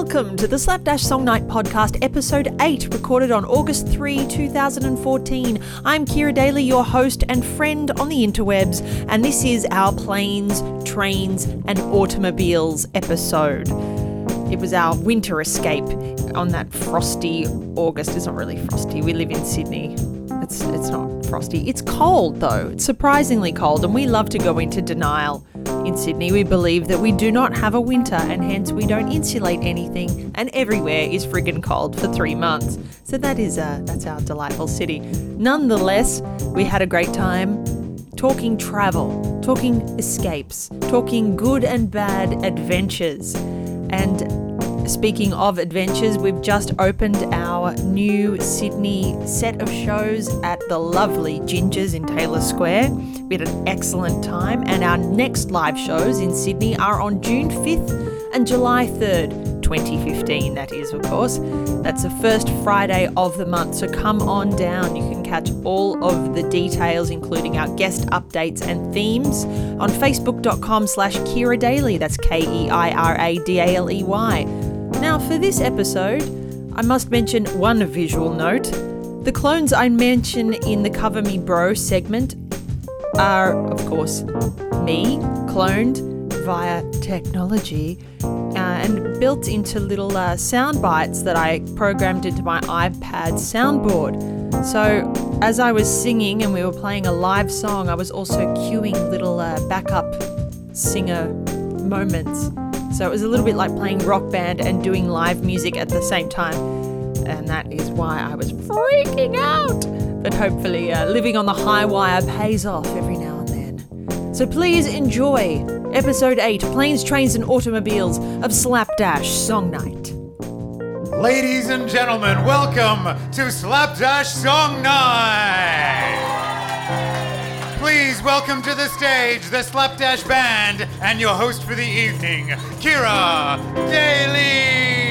Welcome to the Slapdash Song Night podcast, episode 8, recorded on August 3, 2014. I'm Keira Daley, your host and friend on the interwebs, and this is our planes, trains, and automobiles episode. It was our winter escape on that frosty August. It's not really frosty, we live in Sydney. It's, it's not frosty. It's cold though. It's surprisingly cold, and we love to go into denial. In Sydney, we believe that we do not have a winter and hence we don't insulate anything, and everywhere is friggin' cold for three months. So that is uh, that's our delightful city. Nonetheless, we had a great time talking travel, talking escapes, talking good and bad adventures, and Speaking of adventures, we've just opened our new Sydney set of shows at the lovely Gingers in Taylor Square. We had an excellent time, and our next live shows in Sydney are on June 5th and July 3rd. 2015, that is, of course. That's the first Friday of the month, so come on down. You can catch all of the details, including our guest updates and themes, on facebook.com slash Keira Daley. That's K E I R A D A L E Y. Now, for this episode, I must mention one visual note. The clones I mention in the Cover Me Bro segment are, of course, me, cloned via technology uh, and built into little uh, sound bites that I programmed into my iPad soundboard. So, as I was singing and we were playing a live song, I was also cueing little uh, backup singer moments so it was a little bit like playing rock band and doing live music at the same time. And that is why I was freaking out. But hopefully, uh, living on the high wire pays off every now and then. So please enjoy episode 8 Planes, Trains, and Automobiles of Slapdash Song Night. Ladies and gentlemen, welcome to Slapdash Song Night! Please welcome to the stage the Slapdash Band and your host for the evening, Keira Daley.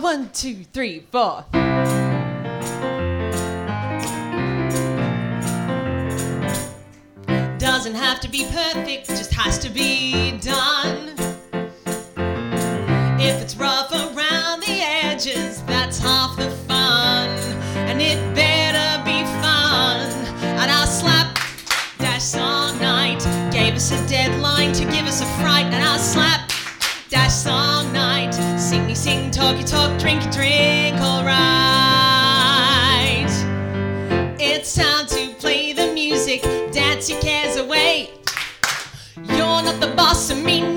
One, two, three, four. Doesn't have to be perfect, just has to be done. Us a deadline to give us a fright. And our slap dash song night sing, sing, talky, talk, drink, drink, alright. It's time to play the music, dance your cares away. You're not the boss of me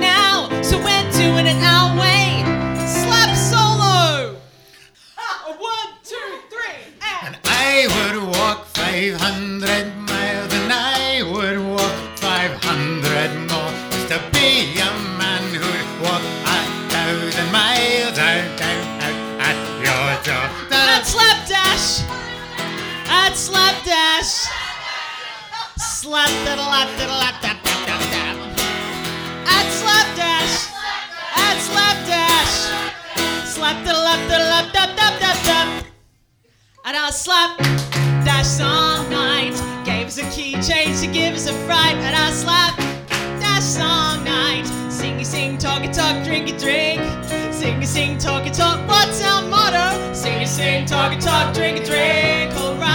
sing sing talk talk. What's our motto? Sing and sing talk and talk drink and drink. Alright.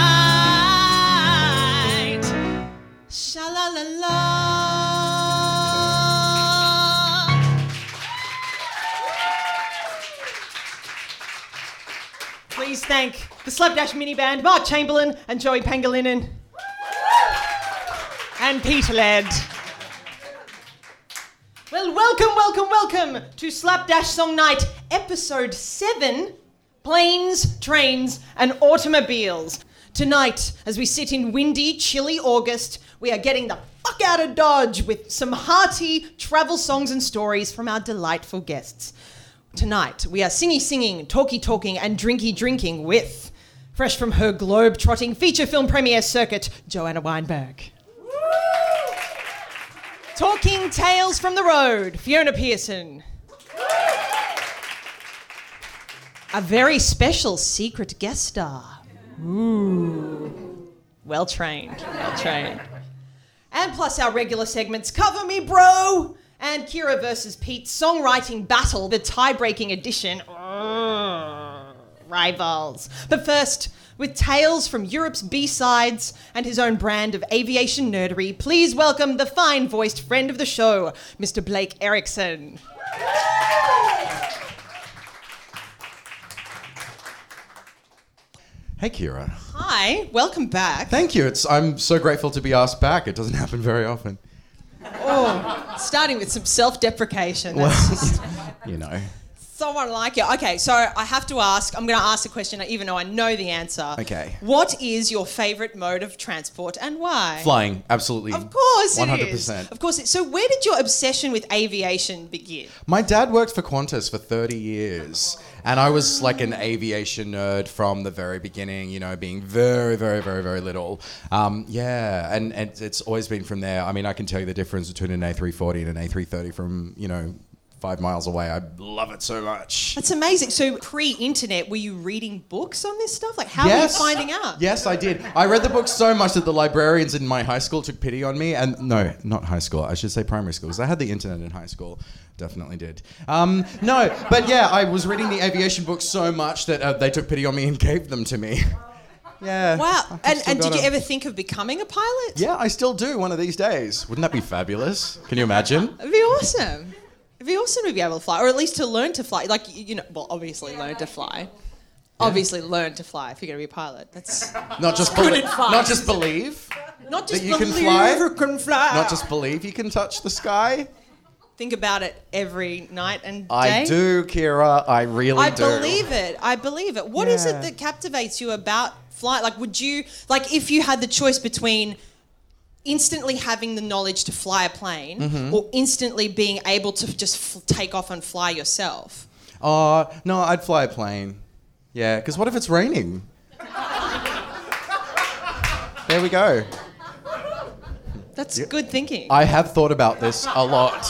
Sha la la la. Please thank the Slapdash mini band, Mark Chamberlain and Joey Pangolinin. And Peter Ladd. Well, welcome, welcome, welcome to Slapdash Song Night, episode 7 Planes, Trains, and Automobiles. Tonight, as we sit in windy, chilly August, we are getting the fuck out of Dodge with some hearty travel songs and stories from our delightful guests. Tonight, we are singy singing, talky talking, and drinky drinking with, fresh from her globe trotting feature film premiere circuit, Joanna Weinberg. Talking Tales from the Road, Fiona Pearson. A very special secret guest star. Ooh. Well trained, well trained. And plus our regular segments Cover Me Bro and Keira versus Pete songwriting battle, the tie-breaking edition. Urgh, rivals. But first, with tales from Europe's B-sides and his own brand of aviation nerdery, please welcome the fine-voiced friend of the show, Mr. Blake Erickson. Hey, Keira. Hi, welcome back. Thank you. It's I'm so grateful to be asked back. It doesn't happen very often. Oh, starting with some self-deprecation. That's just You know. So like you. Okay, so I have to ask. I'm going to ask a question, even though I know the answer. Okay. What is your favorite mode of transport and why? Flying, absolutely. Of course, one hundred percent. Of course. It, so, where did your obsession with aviation begin? My dad worked for Qantas for thirty years, and I was like an aviation nerd from the very beginning. You know, being very, very, very, very little. Um, yeah, and, and it's always been from there. I mean, I can tell you the difference between an A340 and an A330 from you know five miles away. I love it so much. That's amazing. So, pre-internet, were you reading books on this stuff? Like, how were you finding out? Yes, I did. I read the book so much that the librarians in my high school took pity on me. And no, not high school. I should say primary school because I had the internet in high school. Definitely did. Um, no, but yeah, I was reading the aviation books so much that uh, they took pity on me and gave them to me. yeah. Wow. And, and did you ever think of becoming a pilot? Yeah, I still do one of these days. Wouldn't that be fabulous? Can you imagine? It'd be awesome. It'd be awesome to be able to fly, or at least to learn to fly. Like you know, well, obviously learn to fly. Obviously learn to fly if you're going to be a pilot. That's Not just Good believe. advice. Not just believe. not just you can believe fly? you can fly. Not just believe you can touch the sky. think about it every night and day. I do, Keira. I really do. I do. believe it. I believe it. What is Yeah. it that captivates you about flight? Like, would you like if you had the choice between instantly having the knowledge to fly a plane Mm-hmm. or instantly being able to just f- take off and fly yourself? Uh, no, I'd fly a plane. Yeah, because what if it's raining? there we go. That's good thinking. I have thought about this a lot.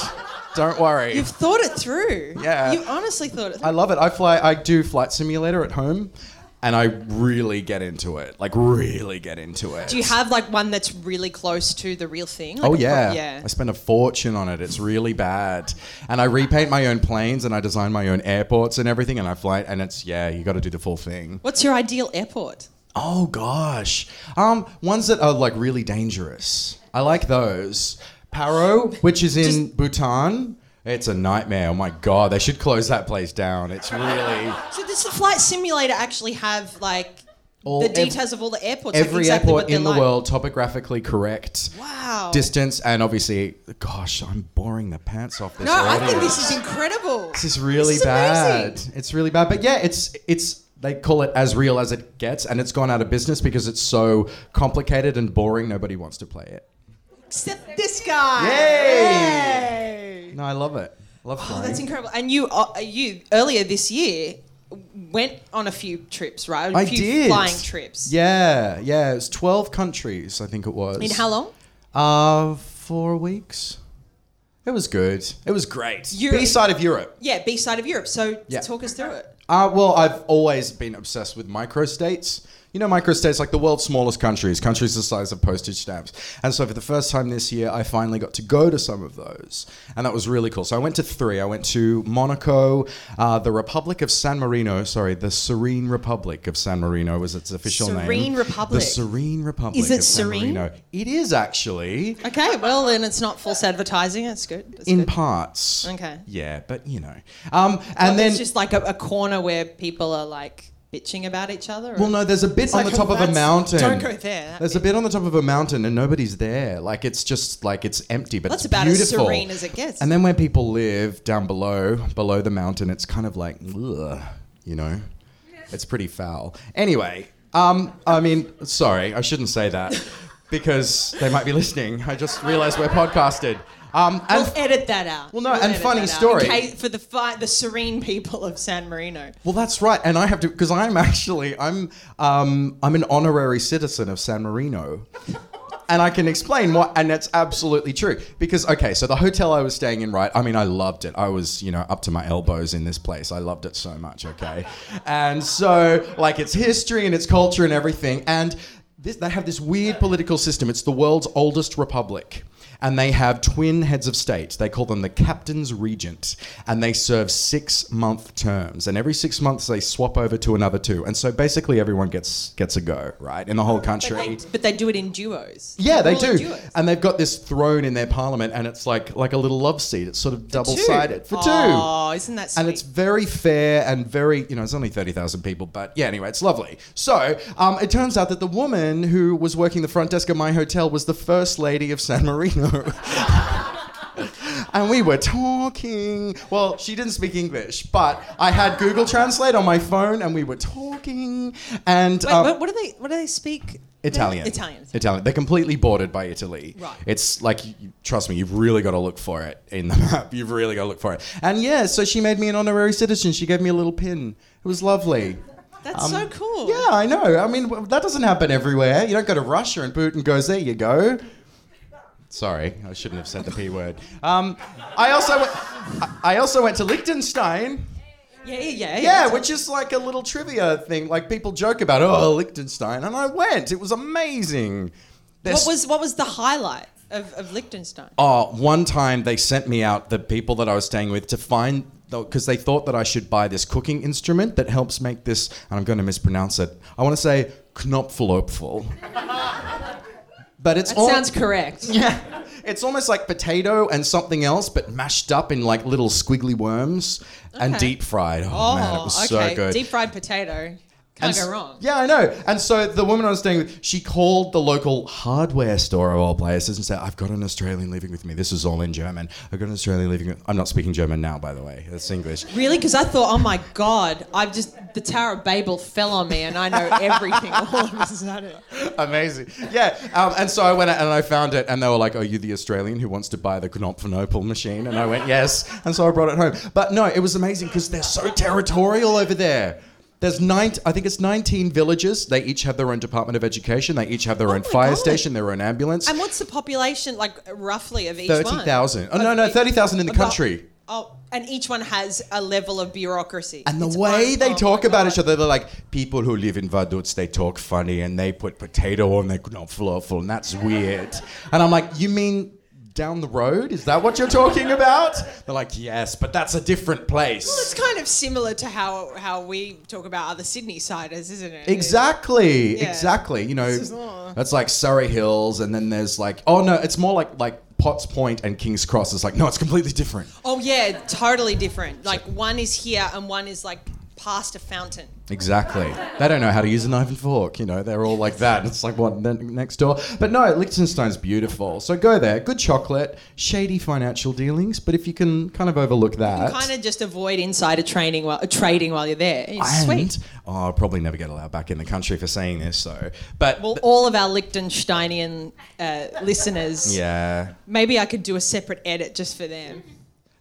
Don't worry. You've thought it through. Yeah. You honestly thought it through. I love it. I fly. I do flight simulator at home, and I really get into it. Like really get into it. Do you have like one that's really close to the real thing? Like Oh a pro- yeah. yeah. I spend a fortune on it. It's really bad. And I repaint my own planes and I design my own airports and everything and I fly and it's yeah, you got to do the full thing. What's your ideal airport? Oh gosh, um, ones that are like really dangerous. I like those. Paro, which is in Bhutan, it's a nightmare. Oh my god, they should close that place down. It's really So does the flight simulator actually have like All- the ev- details of all the airports? like every exactly what airport they're in the like? world topographically correct. Wow. Distance and obviously, gosh, I'm boring the pants off this. no, I think this is incredible. This is really This is bad. amazing. It's really bad. But yeah, it's it's they call it as real as it gets, and it's gone out of business because it's so complicated and boring. Nobody wants to play it. Except this guy. Yay! No, I love it. Love Oh, flying. that's incredible. And you, uh, you earlier this year went on a few trips, right? A I few did flying trips. Yeah, yeah. It was twelve countries. I think it was. In how long? Uh, four weeks. It was good. It was great. Europe- B side of Europe. Yeah, B side of Europe. So Yeah. talk us through it. Uh, well, I've always been obsessed with microstates. You know, microstates, like the world's smallest countries, countries the size of postage stamps. And so, for the first time this year, I finally got to go to some of those. And that was really cool. So, I went to three. I went to Monaco, uh, the Republic of San Marino, sorry, the Serene Republic of San Marino was its official name. Serene Republic. The Serene Republic. Is it of San serene? Marino. It is actually. Okay, well then it's not false advertising. It's good. It's In good. parts. Okay. Yeah, but you know. Um, and then. it's just like a, a corner where people are like bitching about each other. Well, no, there's a bit on like, the top of a mountain. don't go there. There's a bit on the top of a mountain and nobody's there. Like it's just like it's empty, but That's it's about as beautiful. serene as it gets. And then when people live down below, below the mountain, it's kind of like, ugh, you know, it's pretty foul. Anyway, um, I mean, sorry, I shouldn't say that because they might be listening. I just realized we're podcasted. Um, and We'll edit that out. Well, no, We'll and funny story. For the fi- the serene people of San Marino. Well, that's right, and I have to because I'm actually I'm um, I'm an honorary citizen of San Marino, and I can explain what, and that's absolutely true. Because okay, so the hotel I was staying in, right? I mean, I loved it. I was you know up to my elbows in this place. I loved it so much. Okay, and so like its history and its culture and everything, and this, they have this weird political system. It's the world's oldest republic. And they have twin heads of state. They call them the captain's regent. And they serve six month terms. And every six months they swap over to another two. And so basically everyone gets gets a go, right? In the whole But country. they, but they do it in duos. Yeah, they do. And they've got this throne in their parliament and it's like like a little love seat. It's sort of double sided. For two. Oh, isn't that sweet? And it's very fair and very, you know, it's only 30,000 people, but yeah, anyway, it's lovely. So, um, it turns out that the woman who was working the front desk at my hotel was the first lady of San Marino. and we were talking. Well, she didn't speak English, but I had Google Translate on my phone and we were talking. And Wait, um, what, what do they? What do they speak? Italian. Italian. Italian. They're completely bordered by Italy. Right. It's like, trust me, you've really got to look for it in the map. You've really got to look for it. And yeah, so she made me an honorary citizen. She gave me a little pin. It was lovely. That's so cool. Um, Yeah, I know. I mean, that doesn't happen everywhere. You don't go to Russia and Putin goes, there you go. Sorry, I shouldn't have said the P word. Um, I also went, I- also went to Liechtenstein. Yeah, yeah, yeah. Yeah, which is like a little trivia thing. Like people joke about, oh, Liechtenstein, and I went. It was amazing. What was what was the highlight of, of Liechtenstein? Oh, one time they sent me out, the people that I was staying with, to find because they thought that I should buy this cooking instrument that helps make this, and I'm going to mispronounce it. I want to say Knopflöpfel. But it's That all, sounds correct. yeah, it's almost like potato and something else, but mashed up in like little squiggly worms and deep fried. Oh, Oh, man, it oh, was okay. so good. Deep fried potato. Can't go wrong. Yeah, I know. And so the woman I was staying with, she called the local hardware store of all places and said, "I've got an Australian living with me. This is all in German. I've got an Australian living. With-. I'm not speaking German now, by the way. It's English." Really? Because I thought, oh my god, I've just the Tower of Babel fell on me, and I know everything all of a sudden. Amazing. Yeah. Um, and so I went out and I found it, and they were like, "Are you the Australian who wants to buy the Knopfenopel machine?" And I went, "Yes." And so I brought it home. But no, it was amazing because they're so territorial over there. There's nine, I think it's 19 villages. They each have their own Department of Education. They each have their own oh fire God. station, their own ambulance. And what's the population like roughly of each one? 30,000. Oh, no, no, 30,000 in the country. Oh, and each one has a level of bureaucracy. And the Its way they oh talk about God. each other, they're like, people who live in Vaduz, they talk funny and they put potato on their knopflöffel, and that's weird. And I'm like, you mean down the road? Is that what you're talking about? They're like, yes, but that's a different place. Well, it's kind of similar to how how we talk about other Sydney siders, isn't it? Exactly, Yeah. exactly. You know, that's like Surry Hills, and then there's like, oh no, it's more like like Potts Point and King's Cross. It's like, no, it's completely different. Oh yeah, totally different. Like one is here and one is like past a fountain. Exactly. They don't know how to use a knife and fork. You know, they're all like that. It's like what ne- next door. But no, Liechtenstein's beautiful. So go there. Good chocolate, shady financial dealings. But if you can kind of overlook that, Kind of just avoid insider training while uh, trading while you're there. It's and sweet. oh, I'll probably never get allowed back in the country for saying this. So, but Well, all of our Liechtensteinian uh, listeners, yeah. maybe I could do a separate edit just for them.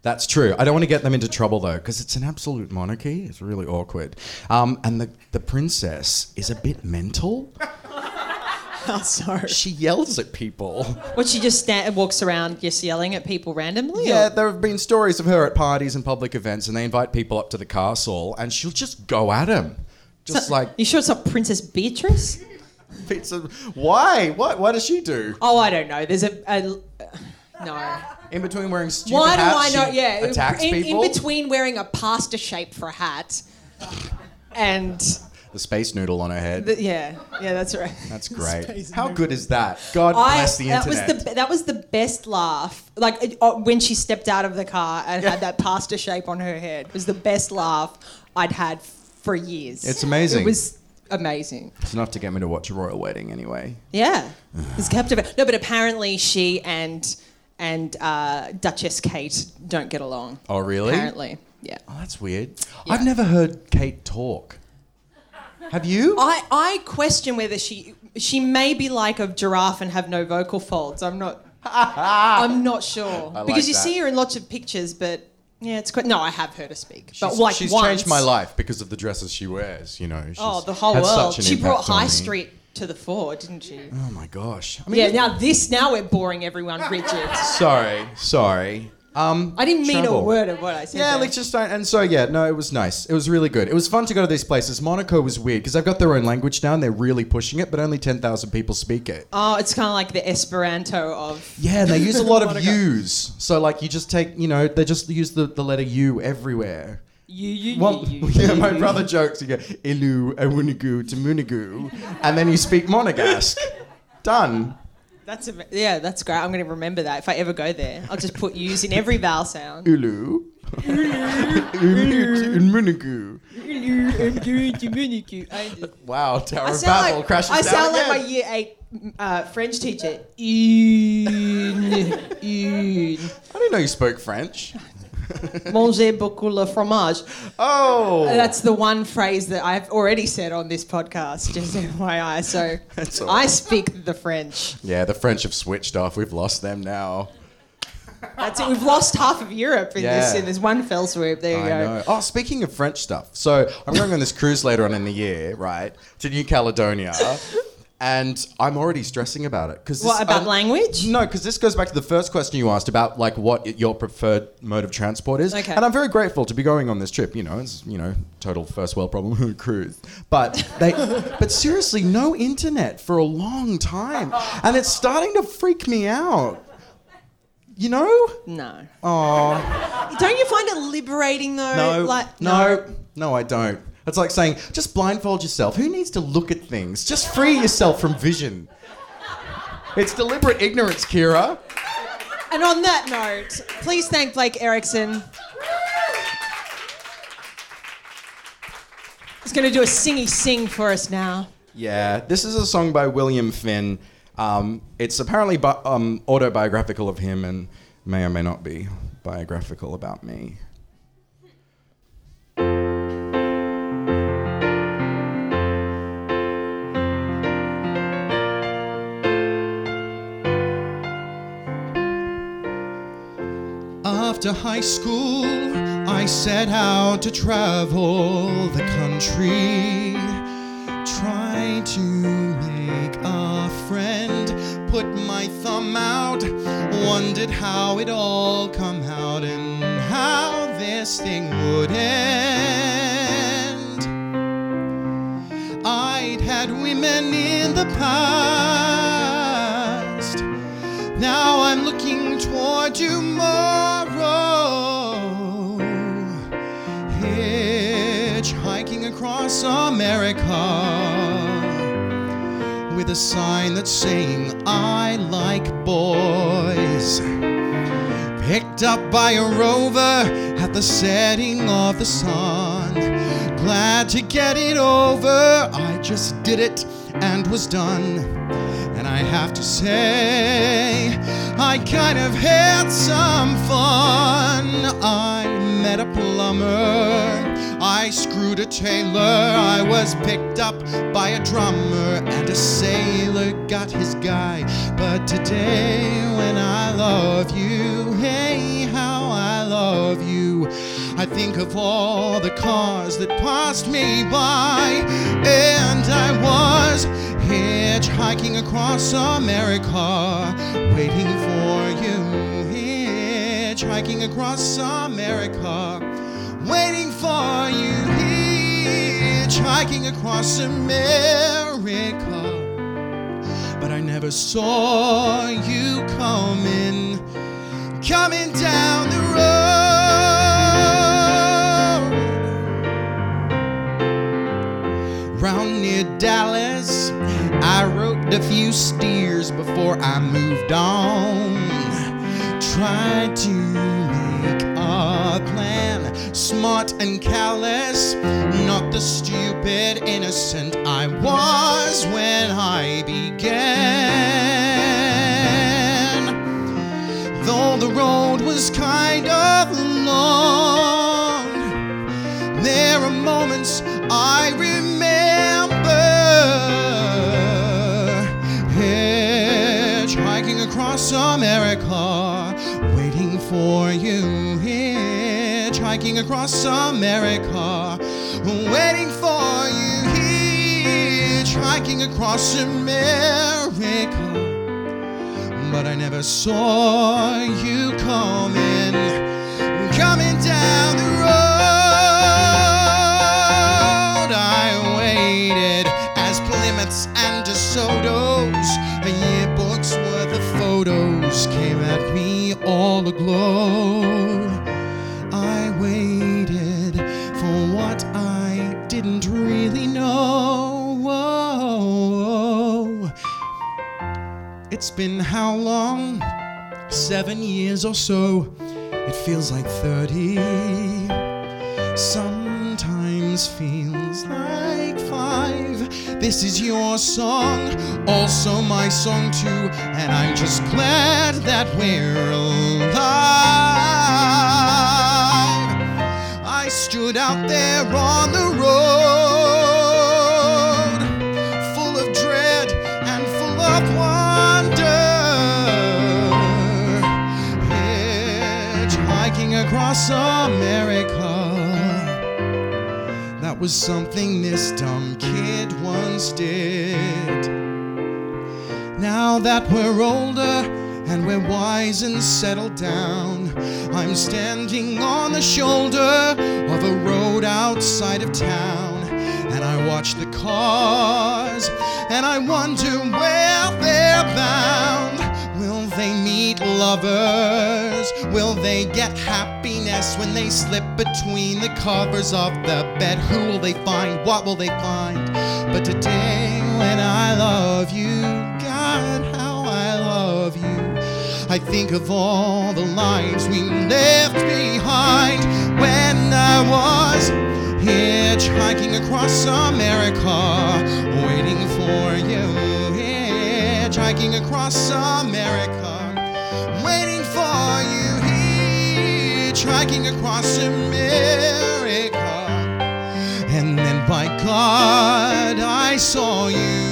That's true. I don't want to get them into trouble though, because it's an absolute monarchy. It's really awkward. Um, and the, the princess is a bit mental. Oh, sorry. She yells at people. What she just sta- walks around just yelling at people randomly? or- Yeah, there have been stories of her at parties and public events, and they invite people up to the castle, and she'll just go at them. Just like, You sure it's not Princess Beatrice? pizza. Why? What? What does she do? Oh, I don't know. There's a, a no. In between wearing stupid Why do hats, I know? she Yeah, attacks in, people. in between wearing a pasta shape for a hat, and the space noodle on her head. the, yeah, yeah, that's right. That's great. Space How noodle. good is that? God bless the that internet. was the that was the best laugh. Like it- uh, when she stepped out of the car and had that pasta shape on her head. It was the best laugh I'd had for years. It's amazing. It was amazing. It's enough to get me to watch a royal wedding anyway. Yeah, it's captivating. No, but apparently she and and uh, Duchess Kate don't get along. Oh, really? Apparently, yeah. Oh, that's weird. Yeah. I've never heard Kate talk. Have you? I, I question whether she she may be like a giraffe and have no vocal folds. I'm not I'm not sure like because you that. see her in lots of pictures, but yeah, it's quite. No, I have heard her speak, but She's, like she's once. changed my life because of the dresses she wears. You know. She's Oh, the whole world. She brought High. Street to the fore, didn't you? Oh my gosh. I mean, Yeah. Now this, now we're boring everyone Richard. Sorry, sorry. Um, I didn't mean a word of what I said. Yeah, there. Liechtenstein. And so, yeah, no, it was nice. It was really good. It was fun to go to these places. Monaco was weird because they've got their own language now and they're really pushing it, but only 10,000 people speak it. Oh, it's kind of like the Esperanto of. Yeah, and they use a lot of Monaco. U's. So, like, you just take, you know, they just use the, the letter U everywhere. You, you, Well, you, yeah, my brother jokes, you go, Ilu, Awunigu, to Munigu, and then you speak Monegasque. Done. That's a, yeah, that's great. I'm going to remember that if I ever go there. I'll just put U's in every vowel sound. Ulu. Munigu. Wow, Tower of Babel like, crashes I sound like again. my year eight uh, French teacher. I didn't know you spoke French. Manger beaucoup le fromage. Oh, That's the one phrase that I've already said on this podcast, just FYI. So I speak the French. yeah. The French have switched off. We've lost them now. That's it. We've lost half of Europe in this in this one fell swoop. There you I go. know. Oh, speaking of French stuff, so I'm going on this cruise later on in the year, right, to New Caledonia, and I'm already stressing about it because What about um, language? No, because this goes back to the first question you asked about like what your preferred mode of transport is. Okay. And I'm very grateful to be going on this trip. You know, it's you know total first world problem cruise, but they, but seriously, no internet for a long time, and it's starting to freak me out. You know? No. Oh. Don't you find it liberating though? No, Like no, no, I don't. It's like saying, just blindfold yourself. Who needs to look at things? Just free yourself from vision. It's deliberate ignorance, Keira. And on that note, please thank Blake Erickson. He's going to do a singy sing for us now. Yeah, this is a song by William Finn. Um, it's apparently bi- um, autobiographical of him and may or may not be biographical about me. After high school, I set out to travel the country. Try to make a friend, put my thumb out, wondered how it all come out and how this thing would end. I'd had women in the past. Now I'm looking toward tomorrow. America with a sign that's saying, I like boys. Picked up by a rover at the setting of the sun. Glad to get it over. I just did it and was done. And I have to say, I kind of had some fun. I met a plumber. I screwed a tailor. I was picked up by a drummer. And a sailor got his guy. But today, when I love you, hey, how I love you. I think of all the cars that passed me by, and I was hitchhiking across America, waiting for you. Hitchhiking across America, waiting for you. Hitchhiking across America, but I never saw you coming, coming down the road. Round near Dallas, I roped a few steers before I moved on. Tried to make a plan, smart and callous, not the stupid innocent I was when I began. Though the road was kind of long, there are moments I remember hitchhiking across America, waiting for you. Hitchhiking across America, waiting for you. Hitchhiking across America, but I never saw you coming, coming down the road. I waited as Plymouths and DeSoto's, yearbook's worth of photos came at me all aglow. It's been how long? Seven years or so. It feels like 30. Sometimes feels like five. This is your song, also my song too, and I'm just glad that we're alive. I stood out there on the road, across America. That was something this dumb kid once did. Now that we're older and we're wise and settled down, I'm standing on the shoulder of a road outside of town. And I watch the cars and I wonder where they're bound. They meet lovers? Will they get happiness when they slip between the covers of the bed? Who will they find? What will they find? But today, when I love you, God, how I love you. I think of all the lives we left behind when I was hitchhiking across America, waiting for you. Hitchhiking across America, waiting for you. Hitchhiking across America. And then by God, I saw you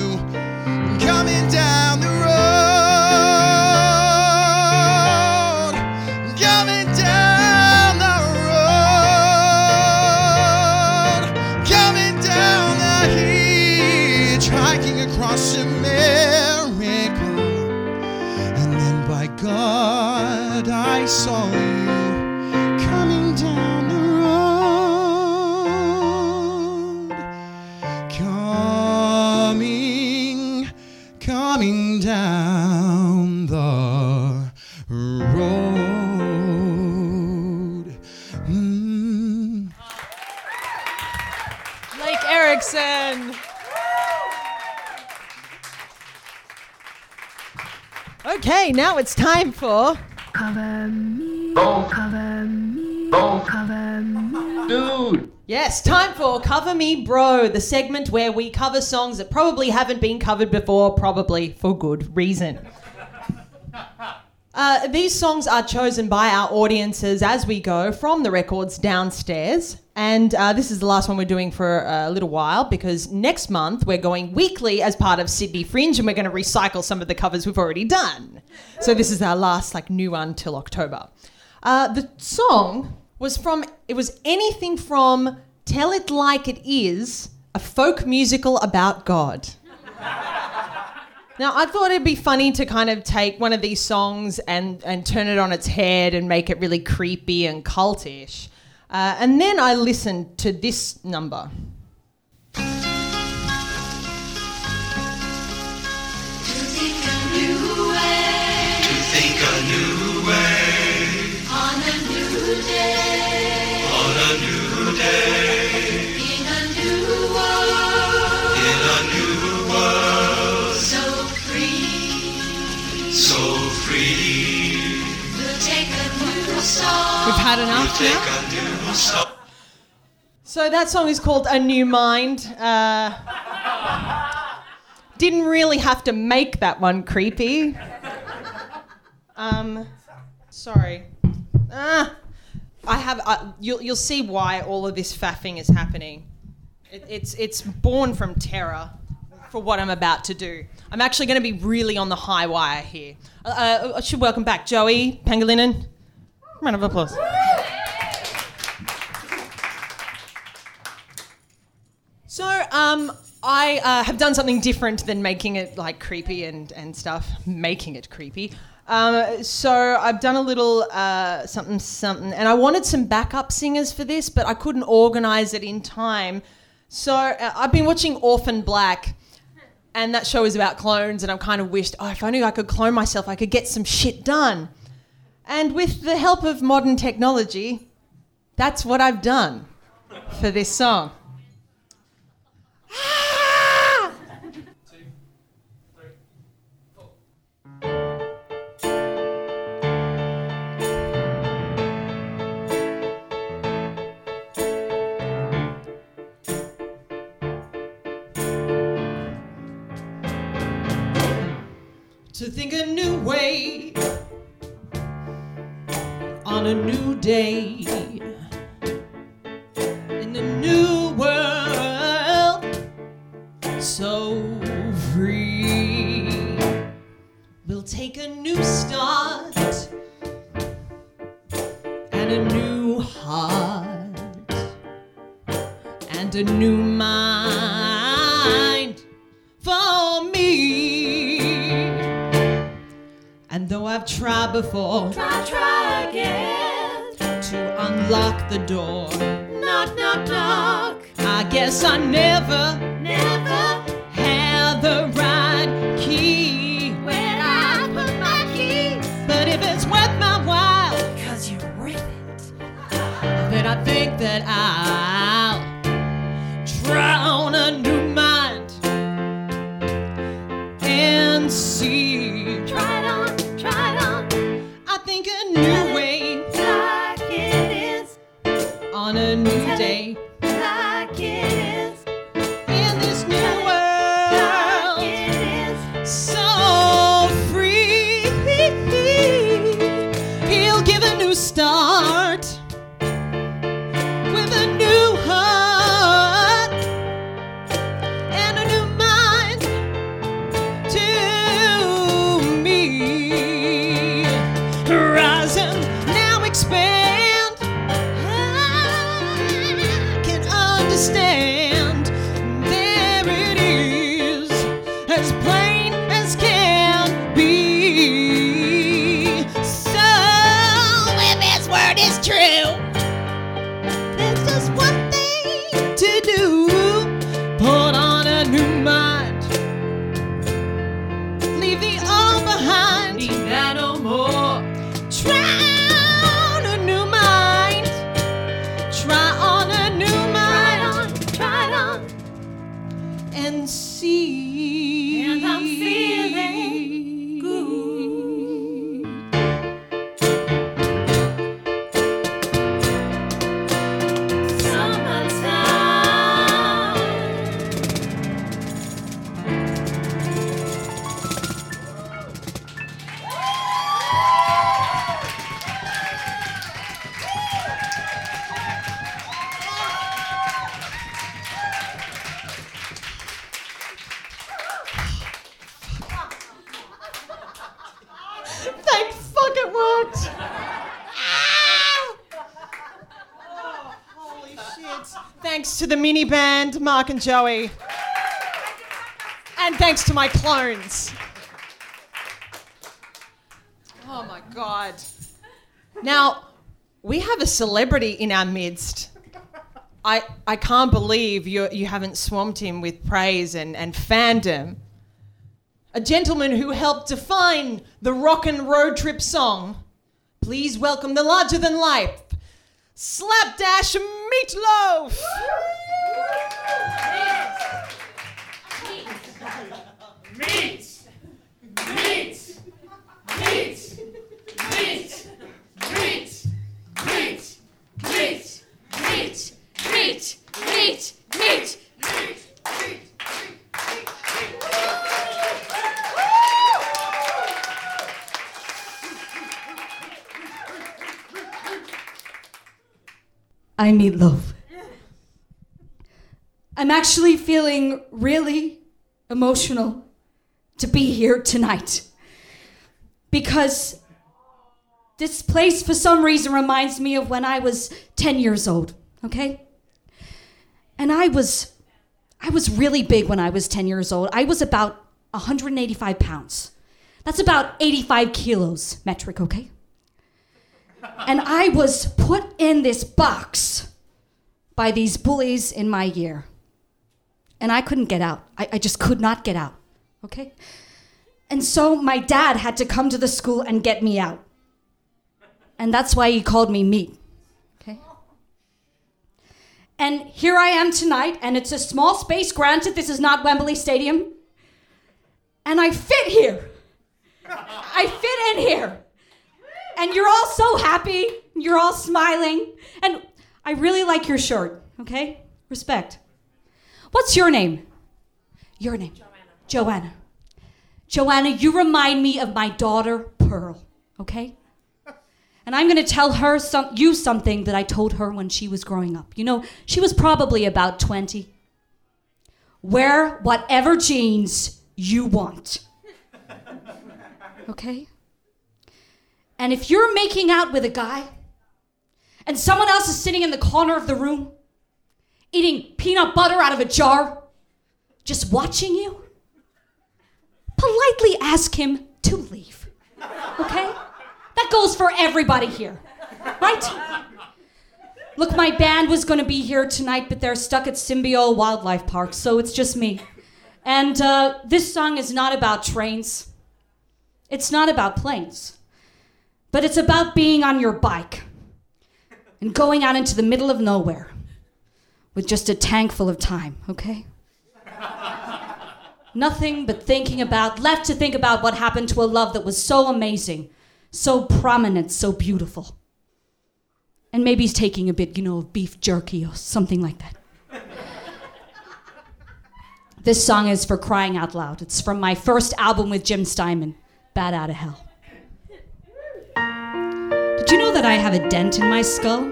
Okay, now it's time for Cover me, cover me, cover me. Yes, time for Cover Me Bro, the segment where we cover songs that probably haven't been covered before, probably for good reason. Uh, these songs are chosen by our audiences as we go from the records downstairs. And uh, this is the last one we're doing for a little while because next month we're going weekly as part of Sydney Fringe and we're going to recycle some of the covers we've already done. So this is our last like new one till October. Uh, the song was from, it was anything from Tell It Like It Is, a folk musical about God. Now, I thought it'd be funny to kind of take one of these songs and, and turn it on its head and make it really creepy and cultish. Uh, and then I listened to this number. We've had enough now. a new song. So that song is called A New Mind. Uh, didn't really have to make that one creepy. Um, sorry. Ah, I have. Uh, you'll you'll see why all of this faffing is happening. It, it's it's born from terror for what I'm about to do. I'm actually going to be really on the high wire here. Uh, uh, I should welcome back Joey Pangolinen. Round of applause. So, um, I uh, have done something different than making it like creepy and, and stuff, making it creepy. Um, so I've done a little uh, something, something, and I wanted some backup singers for this, but I couldn't organise it in time. So uh, I've been watching Orphan Black, and that show is about clones, and I've kind of wished, oh, if only I could clone myself, I could get some shit done. And with the help of modern technology, that's what I've done for this song. To think a new way a new day. In a new world so free. We'll take a new start and a new heart and a new I've tried before Try, try again. to unlock the door. Knock, knock, knock. I guess I never Never had the right key. where I put my key. But if it's worth my while, Cause you rip it. then I think that I'll Mark and Joey. And thanks to my clones. Oh my god. Now, we have a celebrity in our midst. I, I can't believe you, you haven't swamped him with praise and, and fandom a gentleman who helped define the rock and road trip song. Please welcome the larger than life, Slapdash Meatloaf. I need love. I'm actually feeling really emotional to be here tonight because this place, for some reason, reminds me of when I was 10 years old, okay? And I was. I was really big when I was 10 years old. I was about 185 pounds. That's about 85 kilos metric, okay? And I was put in this box by these bullies in my year. And I couldn't get out. I, I just could not get out, okay? And so my dad had to come to the school and get me out. And that's why he called me meat, okay? And here I am tonight, and it's a small space, granted, this is not Wembley Stadium. And I fit here. I fit in here. And you're all so happy. You're all smiling. And I really like your shirt, okay? Respect. What's your name? Your name? Joanna. Joanna. You remind me of my daughter, Pearl, okay? And I'm going to tell her some, you something that I told her when she was growing up. You know, she was probably about 20. Wear whatever jeans you want. Okay? And if you're making out with a guy and someone else is sitting in the corner of the room eating peanut butter out of a jar, just watching you, politely ask him to leave. Okay? That goes for everybody here, right? Look, my band was to be here tonight, but they're stuck at Symbio Wildlife Park, so it's just me. And uh, this song is not about trains, it's not about planes, but it's about being on your bike and going out into the middle of nowhere with just a tank full of time, okay? Nothing but thinking about, left to think about what happened to a love that was so amazing, so prominent, so beautiful. And maybe he's taking a bit, you know, of beef jerky or something like that. this song is for crying out loud. It's from my first album with Jim Steinman, Bat Out of Hell. Did you know that I have a dent in my skull?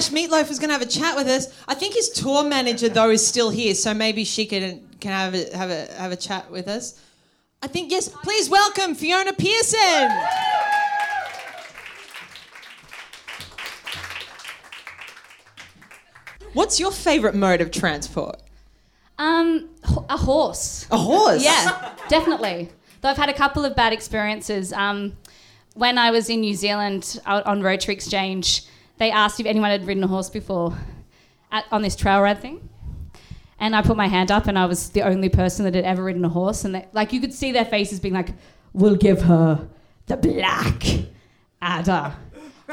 Slapdash Meatloaf was going to have a chat with us. I think his tour manager though is still here, so maybe she can can have a, have a have a chat with us. I think yes. Please welcome Fiona Pearson. What's your favourite mode of transport? Um, a horse. A horse. Yeah, definitely. Though I've had a couple of bad experiences. Um, when I was in New Zealand on Rotary Exchange, they asked if anyone had ridden a horse before at, on this trail ride thing. And I put my hand up, and I was the only person that had ever ridden a horse. And they, like you could see their faces being like, "We'll give her the black adder."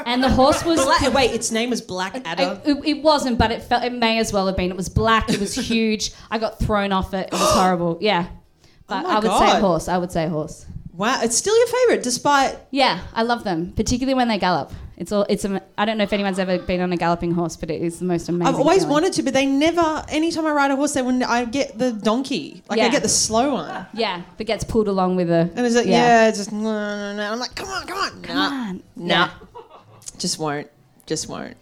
And the horse was Black, wait, its name was Black Adder. it, it wasn't, but it felt it may as well have been. It was black. It was huge. I got thrown off it. It was horrible. Yeah, oh but Oh I would God. say horse. I would say horse. Wow, it's still your favourite, despite Yeah, I love them, particularly when they gallop. It's all. It's. A, I don't know if anyone's ever been on a galloping horse, but it is the most amazing. I've always feeling. wanted to, but they never. Anytime I ride a horse, they when I get the donkey, like I get the slow one, Yeah, but gets pulled along with a. and it's like Yeah. yeah, it's just no, no, no. I'm like, come on, come on, Come nah, on. nah, just won't, just won't.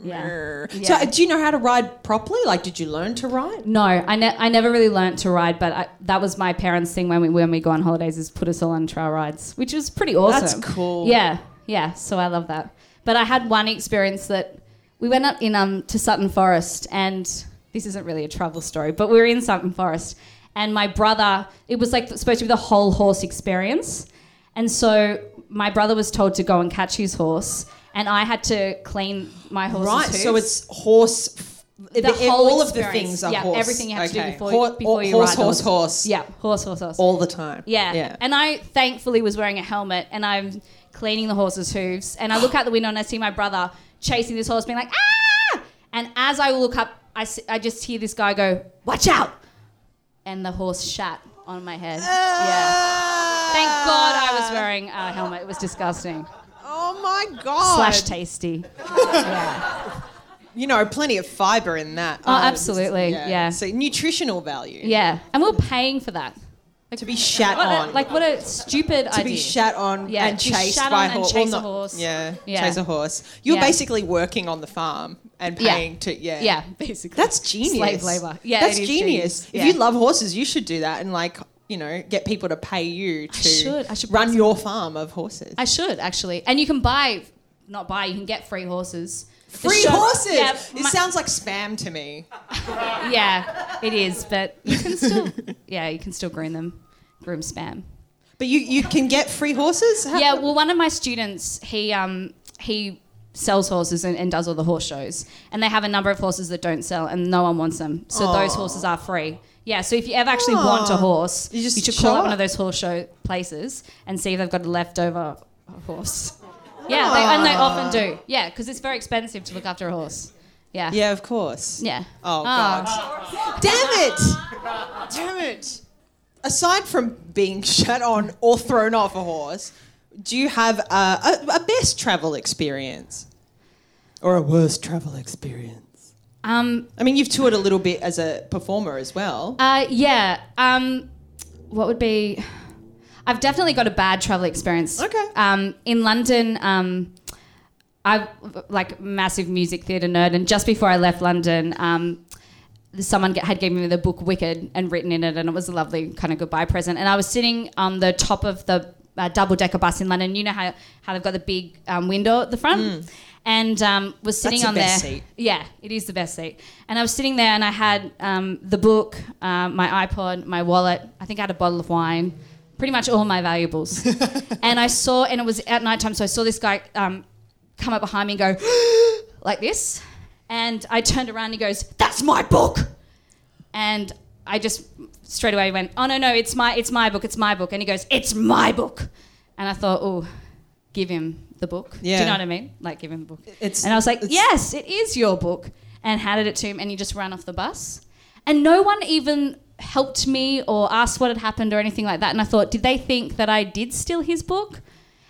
Yeah. Yeah. So, do you know how to ride properly? Like, did you learn to ride? No, I, ne- I never really learned to ride, but I, that was my parents' thing when we when we go on holidays is put us all on trail rides, which was pretty awesome. That's cool. Yeah, yeah. So I love that. But I had one experience that we went up in um to Sutton Forest, and this isn't really a travel story, but we were in Sutton Forest, and my brother. It was like supposed to be the whole horse experience, and so my brother was told to go and catch his horse, and I had to clean my horse's right. hooves. So it's horse. f- The all of the experience. things are yeah, horse. everything you have to do before, Hor- before you horse, ride horse, horse. Yeah, horse, horse, horse. all the time. Yeah. yeah. And I thankfully was wearing a helmet and I'm cleaning the horse's hooves. And I look out the window and I see my brother chasing this horse, being like, ah! And as I look up, I I just hear this guy go, watch out! And the horse shat on my head. Yeah. Thank God I was wearing a helmet. It was disgusting. Oh my god. Slash tasty. yeah. You know, plenty of fiber in that. Oh, absolutely, yeah. So nutritional value. Yeah. And we're paying for that. To be shat What on. a, like, what a stupid to idea. To be shat on Yeah, and chased by and horse. chase a horse. Yeah, Yeah. chase a horse. You're Yeah. basically working on the farm and Yeah. paying to yeah. Yeah, basically. That's genius. Slave labor. Yeah, that's genius. genius. If you love horses, you should do that and like you know get people to pay you to I should. I should run your farm of horses. I should actually, and you can buy, not buy, you can get free horses. Free show- horses. Yeah, it my- sounds like spam to me. yeah, it is, but you can still, yeah, you can still groom them, groom spam. But you you can get free horses. How- Yeah, well, one of my students, he um he sells horses and, and does all the horse shows, and they have a number of horses that don't sell, and no one wants them, so those horses are free. Yeah, so if you ever actually want a horse, You just should call up one of those horse show places and see if they've got a leftover horse. Yeah, they, and they often do. Yeah, because it's very expensive to look after a horse. Yeah. Yeah, of course. Yeah. Oh Ah. god. Damn it! Damn it! Aside from being shut on or thrown off a horse, do you have a, a, a best travel experience or a worst travel experience? Um. I mean, you've toured a little bit as a performer as well. Uh. Yeah. Um. What would be? I've definitely got a bad travel experience. Okay. Um. In London. Um. I like massive music theatre nerd, and just before I left London, um, someone get, had given me the book Wicked and written in it, and it was a lovely kind of goodbye present. And I was sitting on the top of the uh, double decker bus in London. You know how, how they've got the big um, window at the front, and um, was sitting Mm. That's the on best there. seat. Yeah, it is the best seat. And I was sitting there, and I had um, the book, um, my iPod, my wallet. I think I had a bottle of wine. Pretty much all my valuables. and I saw, and it was at night time, so I saw this guy um, come up behind me and go like this. And I turned around and he goes, That's my book. And I just straight away went, Oh no, no, it's my it's my book, it's my book. And he goes, It's my book. And I thought, Oh, give him the book. Yeah. Do you know what I mean? Like give him the book. It's- and I was like, Yes, it is your book. And handed it to him and he just ran off the bus. And no one even helped me or asked what had happened or anything like that. And I thought, did they think that I did steal his book?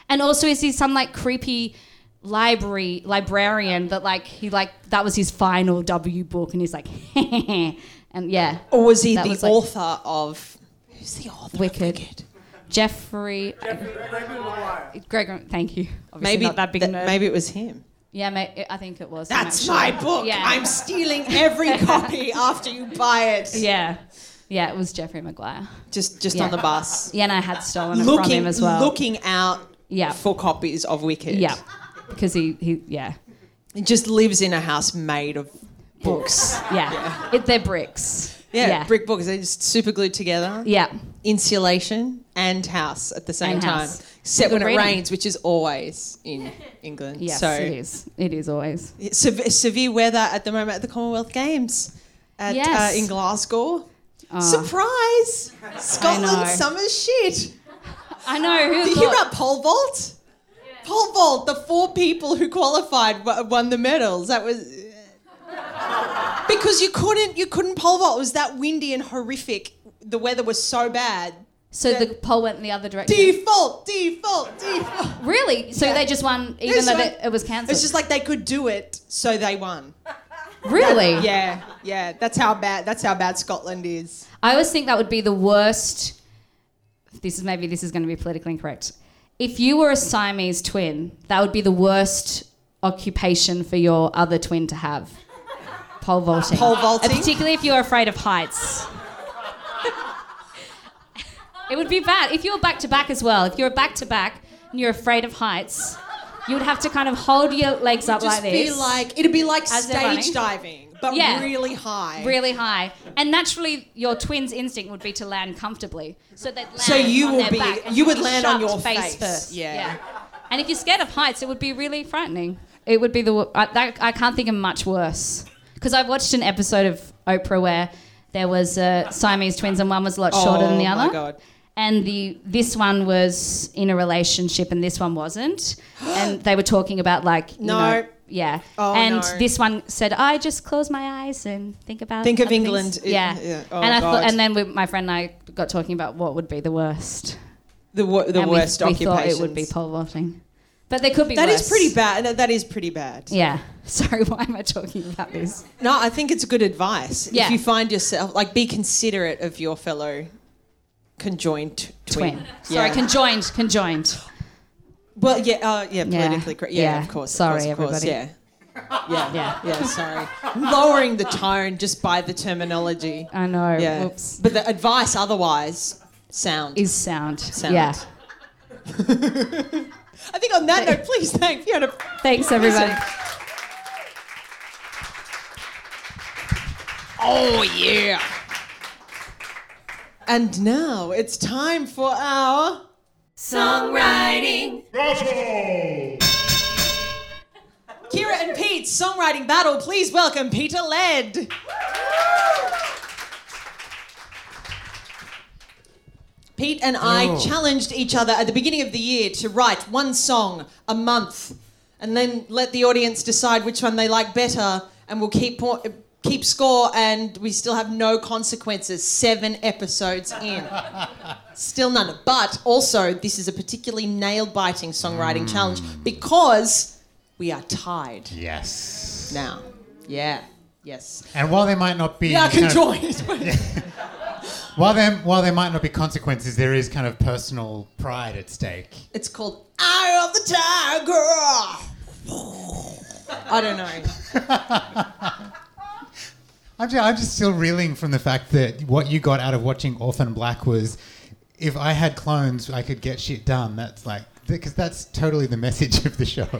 And also, is he some like creepy library librarian that like he like that was his final W book and he's like, and yeah, Or was he the was, like- author of? Who's the author? of Wicked. Jeffrey. Greg, thank you. Obviously Maybe not that big th- nerd. maybe it was him. Yeah, may, I think it was. That's my book. Yeah. I'm stealing every copy after you buy it. Yeah, yeah, it was Jeffrey Maguire. Just just Yeah. on the bus. Yeah, and I had stolen it from him as well. looking out Yeah. for copies of Wicked. Yeah, because he, he yeah, He just lives in a house made of books. yeah, It, they're bricks. Yeah, yeah, brick books. They're just super glued together. yeah. Insulation and house at the same And time. house. Except when it reading. rains, which is always in England. Yes, so it is. It is always. Sev- severe weather at the moment at the Commonwealth Games at, Yes. uh, in Glasgow. Oh, Surprise! Scotland's know. summer shit. I know. Who Did you hear about pole vault? Pole vault. The four people who qualified w- won the medals. That was because you couldn't you couldn't pole vault. It was that windy and horrific. The weather was so bad. So the pole went in the other direction. Default, default, default. really? So they just won, even Just though won. they, it was cancelled. It's just like they could do it, so they won. really. Yeah, yeah. That's how bad. That's how bad Scotland is. I always think that would be the worst. This is maybe this is going to be politically incorrect. If you were a Siamese twin, that would be the worst occupation for your other twin to have. Pole vaulting. Pole vaulting? And particularly if you're afraid of heights. it would be bad. If you were back to back as well, if you're back to back and you're afraid of heights, you would have to kind of hold your legs up like be this. like it'd be like stage diving, but Yeah. really high. really high. And naturally, your twin's instinct would be to land comfortably. So they'd land So you on will their be- back and you would be land on shoved your face, first. Yeah. yeah. And if you're scared of heights, it would be really frightening. It would be the I, that, I can't think of much worse because I've watched an episode of Oprah where there was uh, Siamese twins and one was a lot shorter than the Oh, other. my God. And the this one was in a relationship and this one wasn't. and they were talking about like you No. know, yeah. Oh, and no. this one said, "I just close my eyes and think about Think of other things." England. It- yeah. yeah. Oh, and I thought, and then we, my friend and I got talking about what would be the worst. The wo- the and we- worst we, occupation. thought it would be pole vaulting, but there could be. That worse. is pretty bad. That is pretty bad. Yeah. Sorry, why am I talking about this? No, I think it's good advice. Yeah. If you find yourself like, be considerate of your fellow conjoined twin. Twin. Sorry, Yeah. conjoined, conjoined. well, yeah, uh, yeah, Yeah. politically correct. Yeah, Yeah. of course. Sorry, of course, everybody. Yeah. Yeah, Yeah. yeah. Sorry, lowering the tone just by the terminology. I know. Yeah, Whoops. but the advice otherwise sound. Is sound. Sound. Yeah. I think on that note, please thank Fiona. Thanks, everybody. Oh yeah. And now it's time for our Songwriting. Battle. Keira and Pete's songwriting battle. Please welcome Peter Led. Pete and I challenged each other at the beginning of the year to write one song a month and then let the audience decide which one they like better and we'll keep po- keep score and we still have no consequences 7 episodes in. Still none. But also this is a particularly nail-biting songwriting mm. challenge because we are tied Yes. now. Yeah. Yes. And while there might not be Yeah, kind of- conjoined. while there while there might not be consequences, there is kind of personal pride at stake. It's called Eye of the Tiger. I don't know. I'm just, I'm just still reeling from the fact that what you got out of watching Orphan Black was, if I had clones, I could get shit done. That's like because that's totally the message of the show.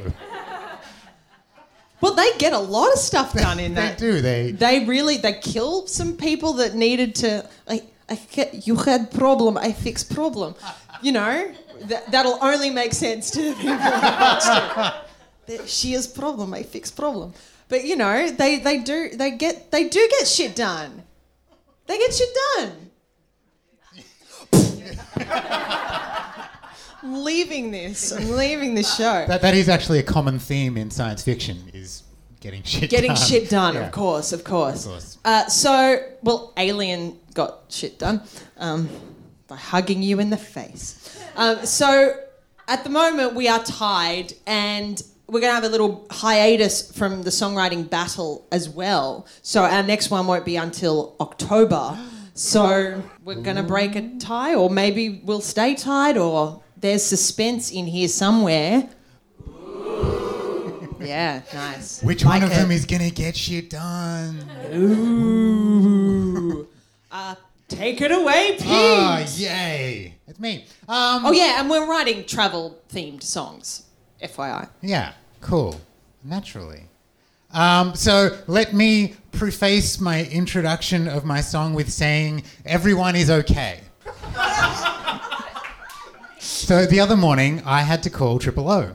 Well, they get a lot of stuff done in that. they do. They They really they kill some people that needed to. Like, I get, you had problem. I fix problem. You know that that'll only make sense to the people who watched it. That She has problem. I fix problem. But you know they they do they get they do get shit done. They get shit done. I'm leaving this. I'm leaving this show. that, that is actually a common theme in science fiction. Is getting shit Getting done. shit done, Yeah. of course, of course. Of course. Uh, so, well, Alien got shit done um, by hugging you in the face. Um, so, at the moment, we are tied, and we're going to have a little hiatus from the songwriting battle as well. So, our next one won't be until October. So, we're going to break a tie, or maybe we'll stay tied, or there's suspense in here somewhere. Yeah, nice. Which one Like of them is gonna get shit done? Uh, take it away, Pete. Oh, yay! It's me. Um, Oh yeah, and we're writing travel themed songs. FYI. Yeah, cool. Naturally. Um, so let me preface my introduction of my song with saying, everyone is okay. so the other morning, I had to call Triple O.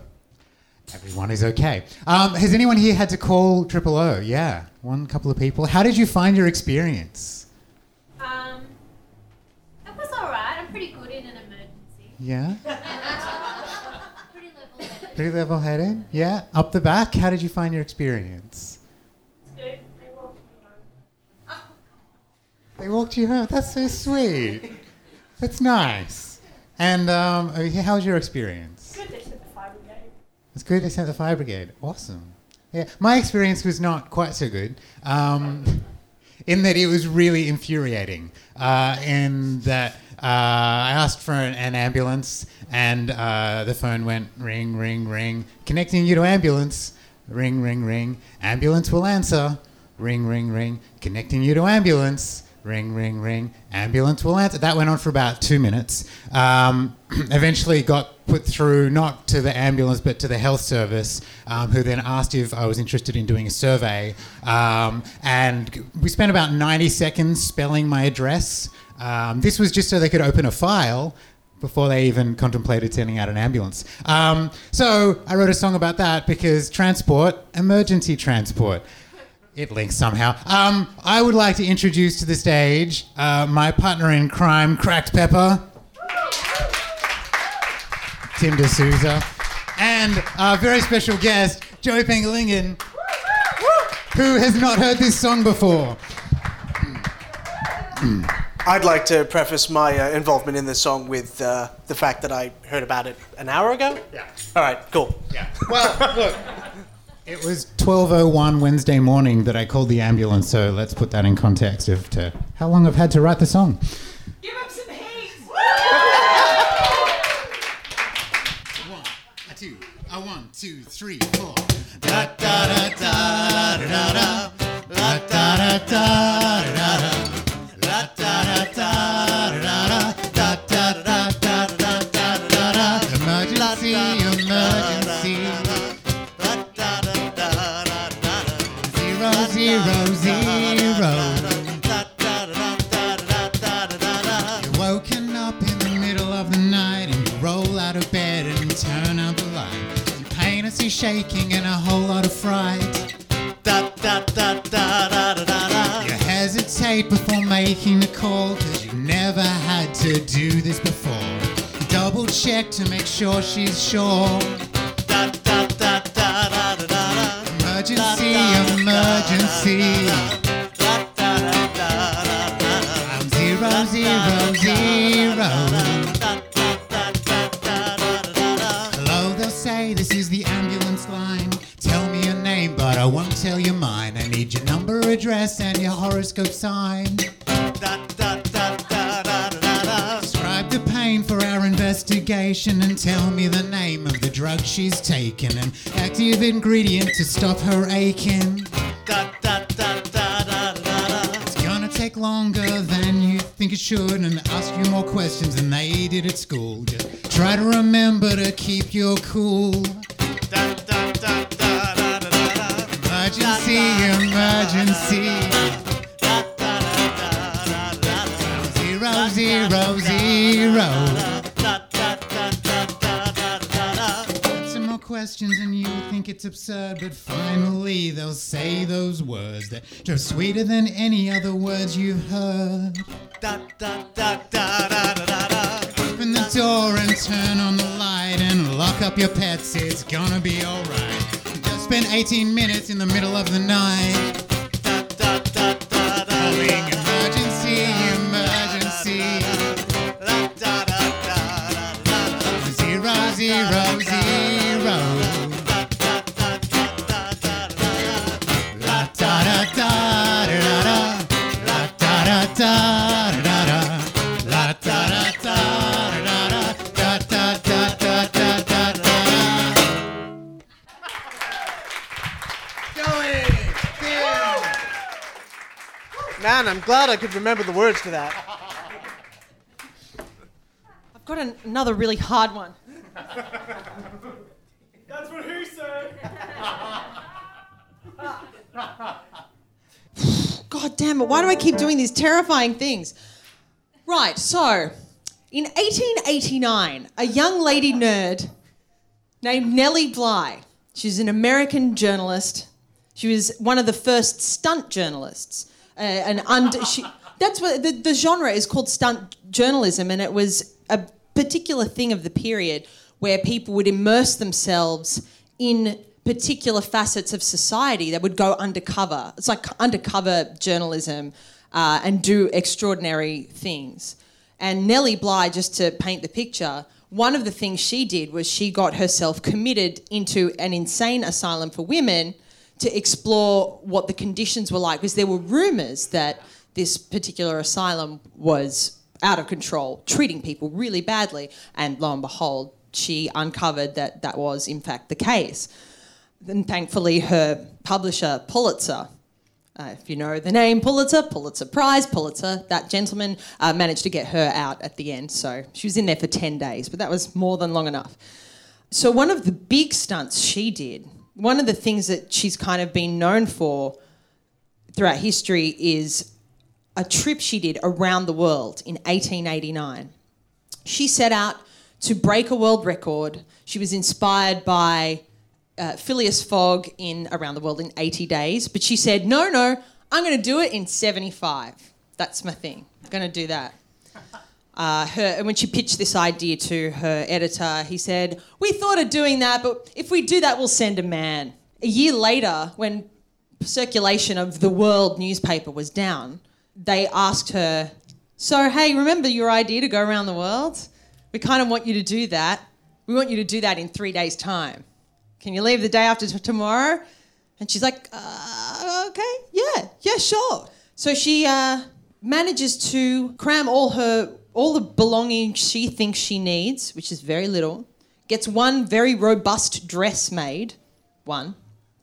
Everyone is okay. Um, has anyone here had to call Triple O? Yeah, one couple of people. How did you find your experience? Um, it was alright. I'm pretty good in an emergency. Yeah, Pretty level-headed. Pretty level headed. Yeah, up the back. How did you find your experience? Good. They walked me home. They walked you home. That's so sweet. That's nice. And um, how was your experience? Good. They sent the fire brigade. It's good. They sent the fire brigade. Awesome. Yeah, my experience was not quite so good. Um, in that it was really infuriating. Uh, in that uh, I asked for an, an ambulance, and uh, the phone went ring, ring, ring, connecting you to ambulance. Ring, ring, ring. Ambulance will answer. Ring, ring, ring. Connecting you to ambulance. Ring, ring, ring. Ambulance will answer. That went on for about two minutes. Um, eventually got put through not to the ambulance but to the health service, um, who then asked if I was interested in doing a survey. Um, and we spent about 90 seconds spelling my address. Um, this was just so they could open a file before they even contemplated sending out an ambulance. Um, so I wrote a song about that because transport, emergency transport. It links somehow. Um, I would like to introduce to the stage uh, my partner in crime, Cracked Pepper, Tim D'Souza, and our very special guest, Joey Pengelingen, who has not heard this song before. I'd like to preface my uh, involvement in this song with uh, the fact that I heard about it an hour ago. Yeah. All right, cool. Yeah. Well, look. It was 12:01 Wednesday morning that I called the ambulance, so let's put that in context of to how long I've had to write the song. Give him some heat. One, a two, a one, two, three, four. Da da da da da da da da da da da shaking and a whole lot of fright. You hesitate before making the call because you've never had to do this before. Double check to make sure she's sure. Emergency, emergency. Tell you mine. I need your number, address, and your horoscope sign. Describe the pain for our investigation and tell me the name of the drug she's taken and active ingredient to stop her aching. It's gonna take longer than you think it should and ask you more questions than they did at school. Just try to remember to keep your cool. Emergency, emergency. Zero, zero, zero. Some more questions and you think it's absurd, but finally they'll say those words that are sweeter than any other words you've heard. Open the door and turn on the light and lock up your pets. It's gonna be alright. Spent 18 minutes in the middle of the night. Man, I'm glad I could remember the words to that. I've got an, another really hard one. That's what he said. God damn it, why do I keep doing these terrifying things? Right, so in 1889, a young lady nerd named Nellie Bly, she's an American journalist. She was one of the first stunt journalists. Uh, and she, that's what the, the genre is called stunt journalism, and it was a particular thing of the period where people would immerse themselves in particular facets of society that would go undercover. It's like undercover journalism uh, and do extraordinary things. And Nellie Bly, just to paint the picture, one of the things she did was she got herself committed into an insane asylum for women to explore what the conditions were like because there were rumors that this particular asylum was out of control, treating people really badly. And lo and behold, she uncovered that that was in fact the case. And thankfully, her publisher, Pulitzer, uh, if you know the name Pulitzer, Pulitzer Prize, Pulitzer, that gentleman uh, managed to get her out at the end. So she was in there for 10 days, but that was more than long enough. So, one of the big stunts she did, one of the things that she's kind of been known for throughout history is a trip she did around the world in 1889. She set out to break a world record. She was inspired by uh, Phileas Fogg in Around the World in 80 Days, but she said, no, no, I'm going to do it in 75. That's my thing. I'm going to do that. Uh, her, and when she pitched this idea to her editor, he said, We thought of doing that, but if we do that, we'll send a man. A year later, when circulation of the World newspaper was down, they asked her, So, hey, remember your idea to go around the world? We kind of want you to do that. We want you to do that in three days' time. Can you leave the day after t- tomorrow? And she's like, uh, okay, yeah, yeah, sure. So she uh, manages to cram all her all the belongings she thinks she needs, which is very little. Gets one very robust dress made, one,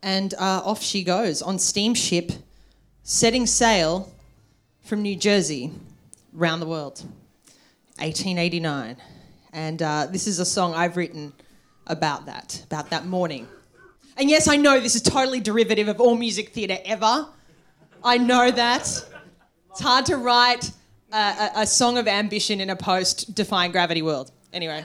and uh, off she goes on steamship, setting sail from New Jersey round the world. 1889, and uh, this is a song I've written about that, about that morning. And yes, I know this is totally derivative of all music theatre ever. I know that. It's hard to write a, a, song of ambition in a post defying gravity world. Anyway.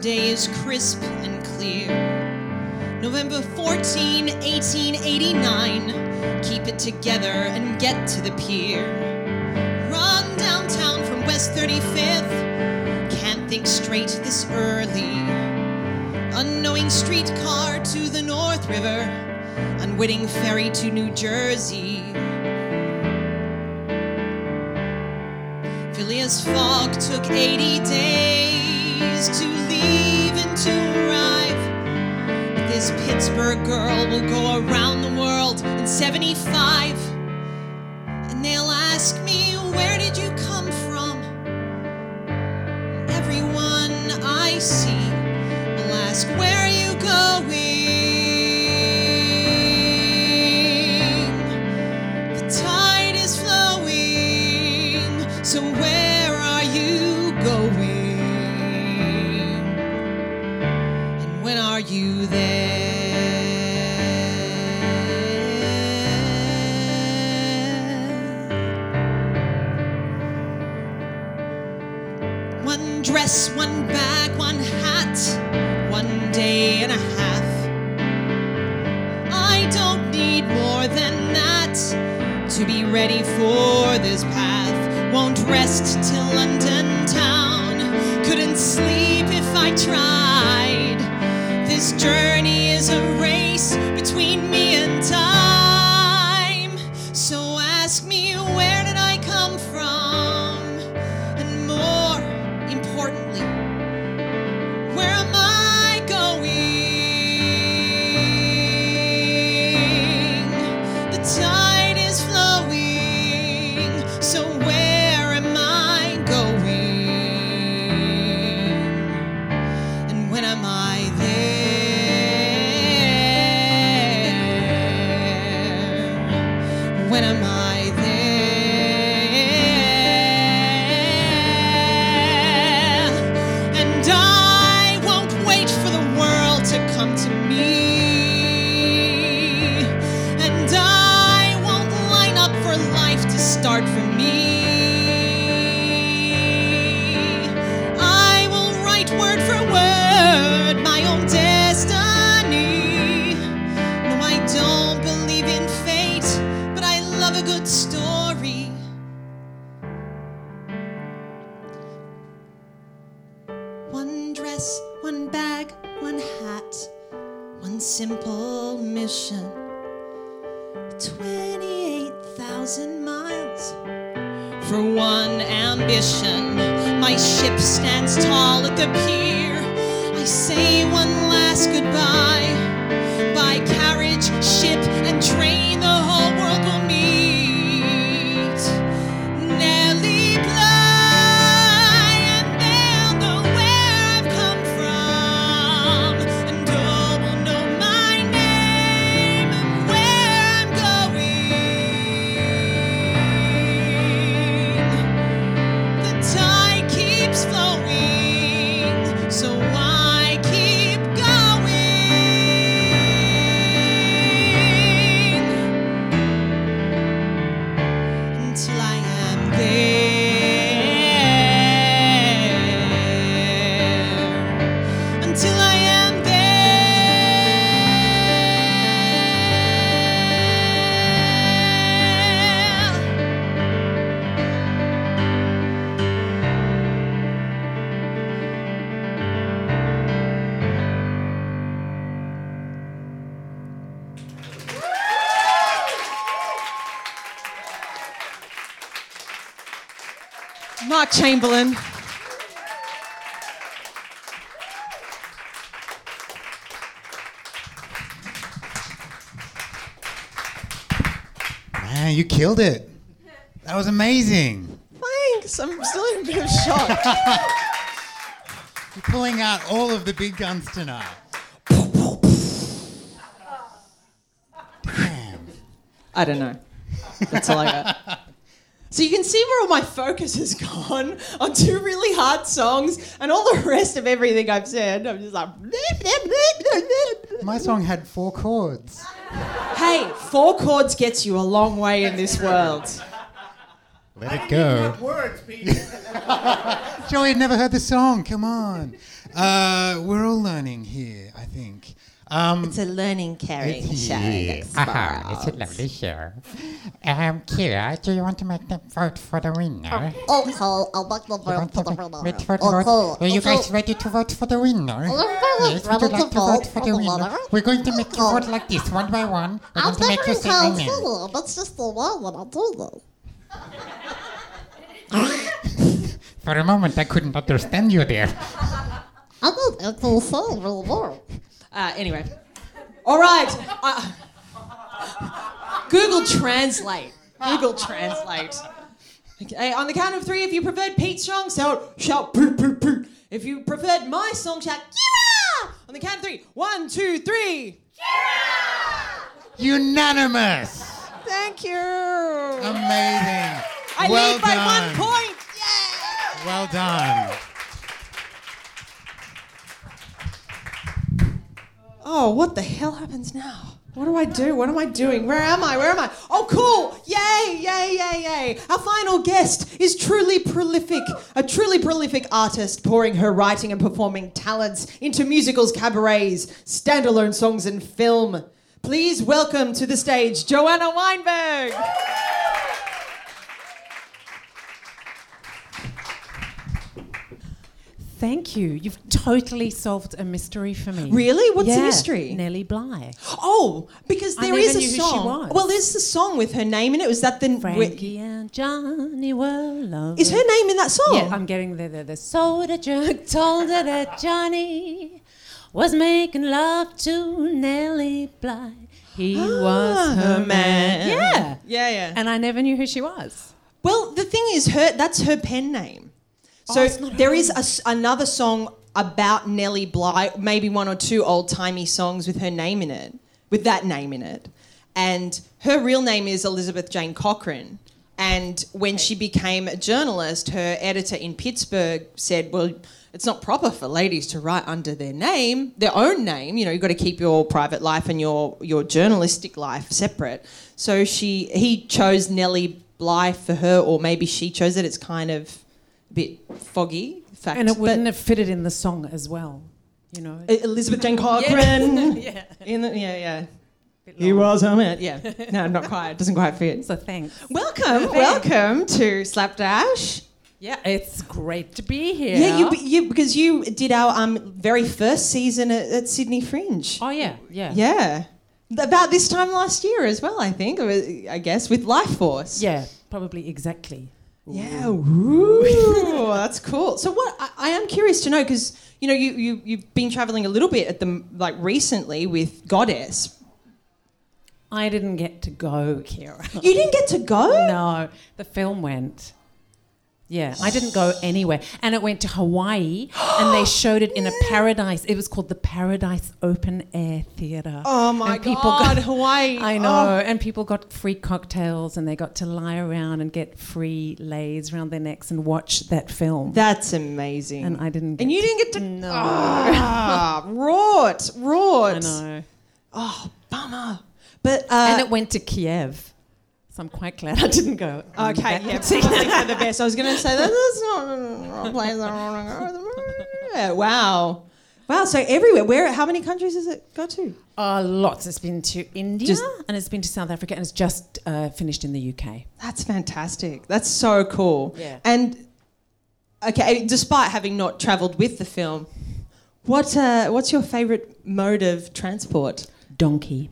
Today is crisp and clear. November 14, 1889. Keep it together and get to the pier. Run downtown from West 35th. Can't think straight this early. Unknowing streetcar to the North River. Unwitting ferry to New Jersey. Phileas Fogg took 80 days to leave and to arrive. But this Pittsburgh girl will go around the world in 75. And they'll ask me, Where did you come from? Everyone I see will ask, Where are you going? Dress, one bag, one hat, one simple mission. 28,000 miles for one ambition. My ship stands tall at the pier. I say one last goodbye. By Chamberlain. Man, you killed it. That was amazing. Thanks. I'm still in a bit of shock. You're pulling out all of the big guns tonight. Damn. I don't know. That's all I got. So you can see where all my focus has gone on two really hard songs and all the rest of everything I've said. I'm just like. My song had four chords. Hey, four chords gets you a long way in this world. Let it go. Words, Pete. Joey had never heard the song. Come on. Uh, we're all learning here, I think. Um, It's a learning caring show. Yeah. that's Aha, it's a smart. lovely show. Um, Keira, do you want to make the vote for the winner? Oh, Okay, I'll make the vote for the ma- winner. wait for the Okay, vote? Are you okay. guys ready to vote for the winner? very Yes, would ready you to like to vote vote for for the the winner? winner. We're going to make you vote like this, one by one. We're I'll going to make you never say tell amen. you. That's just the way that I do this. For a moment, I couldn't understand you there. I didn't actually say a real word. Uh, anyway. All right. Uh, Google Translate. Google Translate. Okay, on the count of three, if you preferred Pete's song, shout, shout, Pete, Pete, Pete. If you preferred my song, shout, Keira! On the count of three, one, two, three. unanimous. Thank you. Amazing. I well lead by done. one point. Yeah. Well done. Oh, what the hell happens now? What do I do? What am I doing? Where am I? Where am I? Oh, cool! Yay! Yay! Yay! Yay! Our final guest is truly prolific, a truly prolific artist, pouring her writing and performing talents into musicals, cabarets, standalone songs, and film. Please welcome to the stage Joanna Weinberg. Thank you. You've totally solved a mystery for me. Really? What's the mystery? Nellie Bly. Oh, because there is a knew who she song. was. Well, there's a song with her name in it. Was that the Frankie and Johnny were lovers. Is her name in that song? Yeah, I'm getting there. The, the soda jerk told her that Johnny was making love to Nellie Bly. He ah, was her man. Yeah. Yeah, yeah. And I never knew who she was. Well, the thing is, her that's her pen name. Oh, so Oh, it's not there her is a another song about Nellie Bly, maybe one or two old timey songs with her name in it, with that name in it, and her real name is Elizabeth Jane Cochran. And when she became a journalist, her editor in Pittsburgh said, "Well, it's not proper for ladies to write under their name, their own name. You know, you've got to keep your private life and your your journalistic life separate." So she he chose Nellie Bly for her, or maybe she chose it. It's kind of bit foggy. Fact, And it wouldn't have fitted in the song as well. You know. Elizabeth Jane Cochran. yeah. In the, yeah, yeah. He was a man. Yeah. No, not quite. It doesn't quite fit. So thanks. Welcome, welcome to Slapdash. Yeah, it's great to be here. Yeah, you, you because you did our um very first season at, at Sydney Fringe. Oh yeah, yeah. Yeah. About this time last year as well, I think. I guess with Life Force. Yeah, probably exactly. Yeah, ooh, that's cool. So what I, I am curious to know because you know you you you've been traveling a little bit at the like recently with Goddess. I didn't get to go, Keira. You didn't get to go? No, the film went. Yeah, I didn't go anywhere. And it went to Hawaii and they showed it in a paradise. It was called the Paradise Open Air Theatre. Oh my And people God, got- Hawaii. I know. Oh. And people got free cocktails and they got to lie around and get free leis around their necks and watch that film. That's amazing. and I didn't. And you didn't get to No. Ah, rot, rot. I know. Oh, bummer. But uh, and it went to Kiev. So I'm quite glad I didn't go. Okay, yeah, particular- probably for the best. I was going to say that that's not a place I want to go. Wow, wow. So everywhere. Where? How many countries has it got to? Uh, lots. It's been to India Just- and it's been to South Africa and it's just uh, finished in the UK. That's fantastic. That's so cool. Yeah. And okay, despite having not travelled with the film, what uh, what's your favourite mode of transport? Donkey.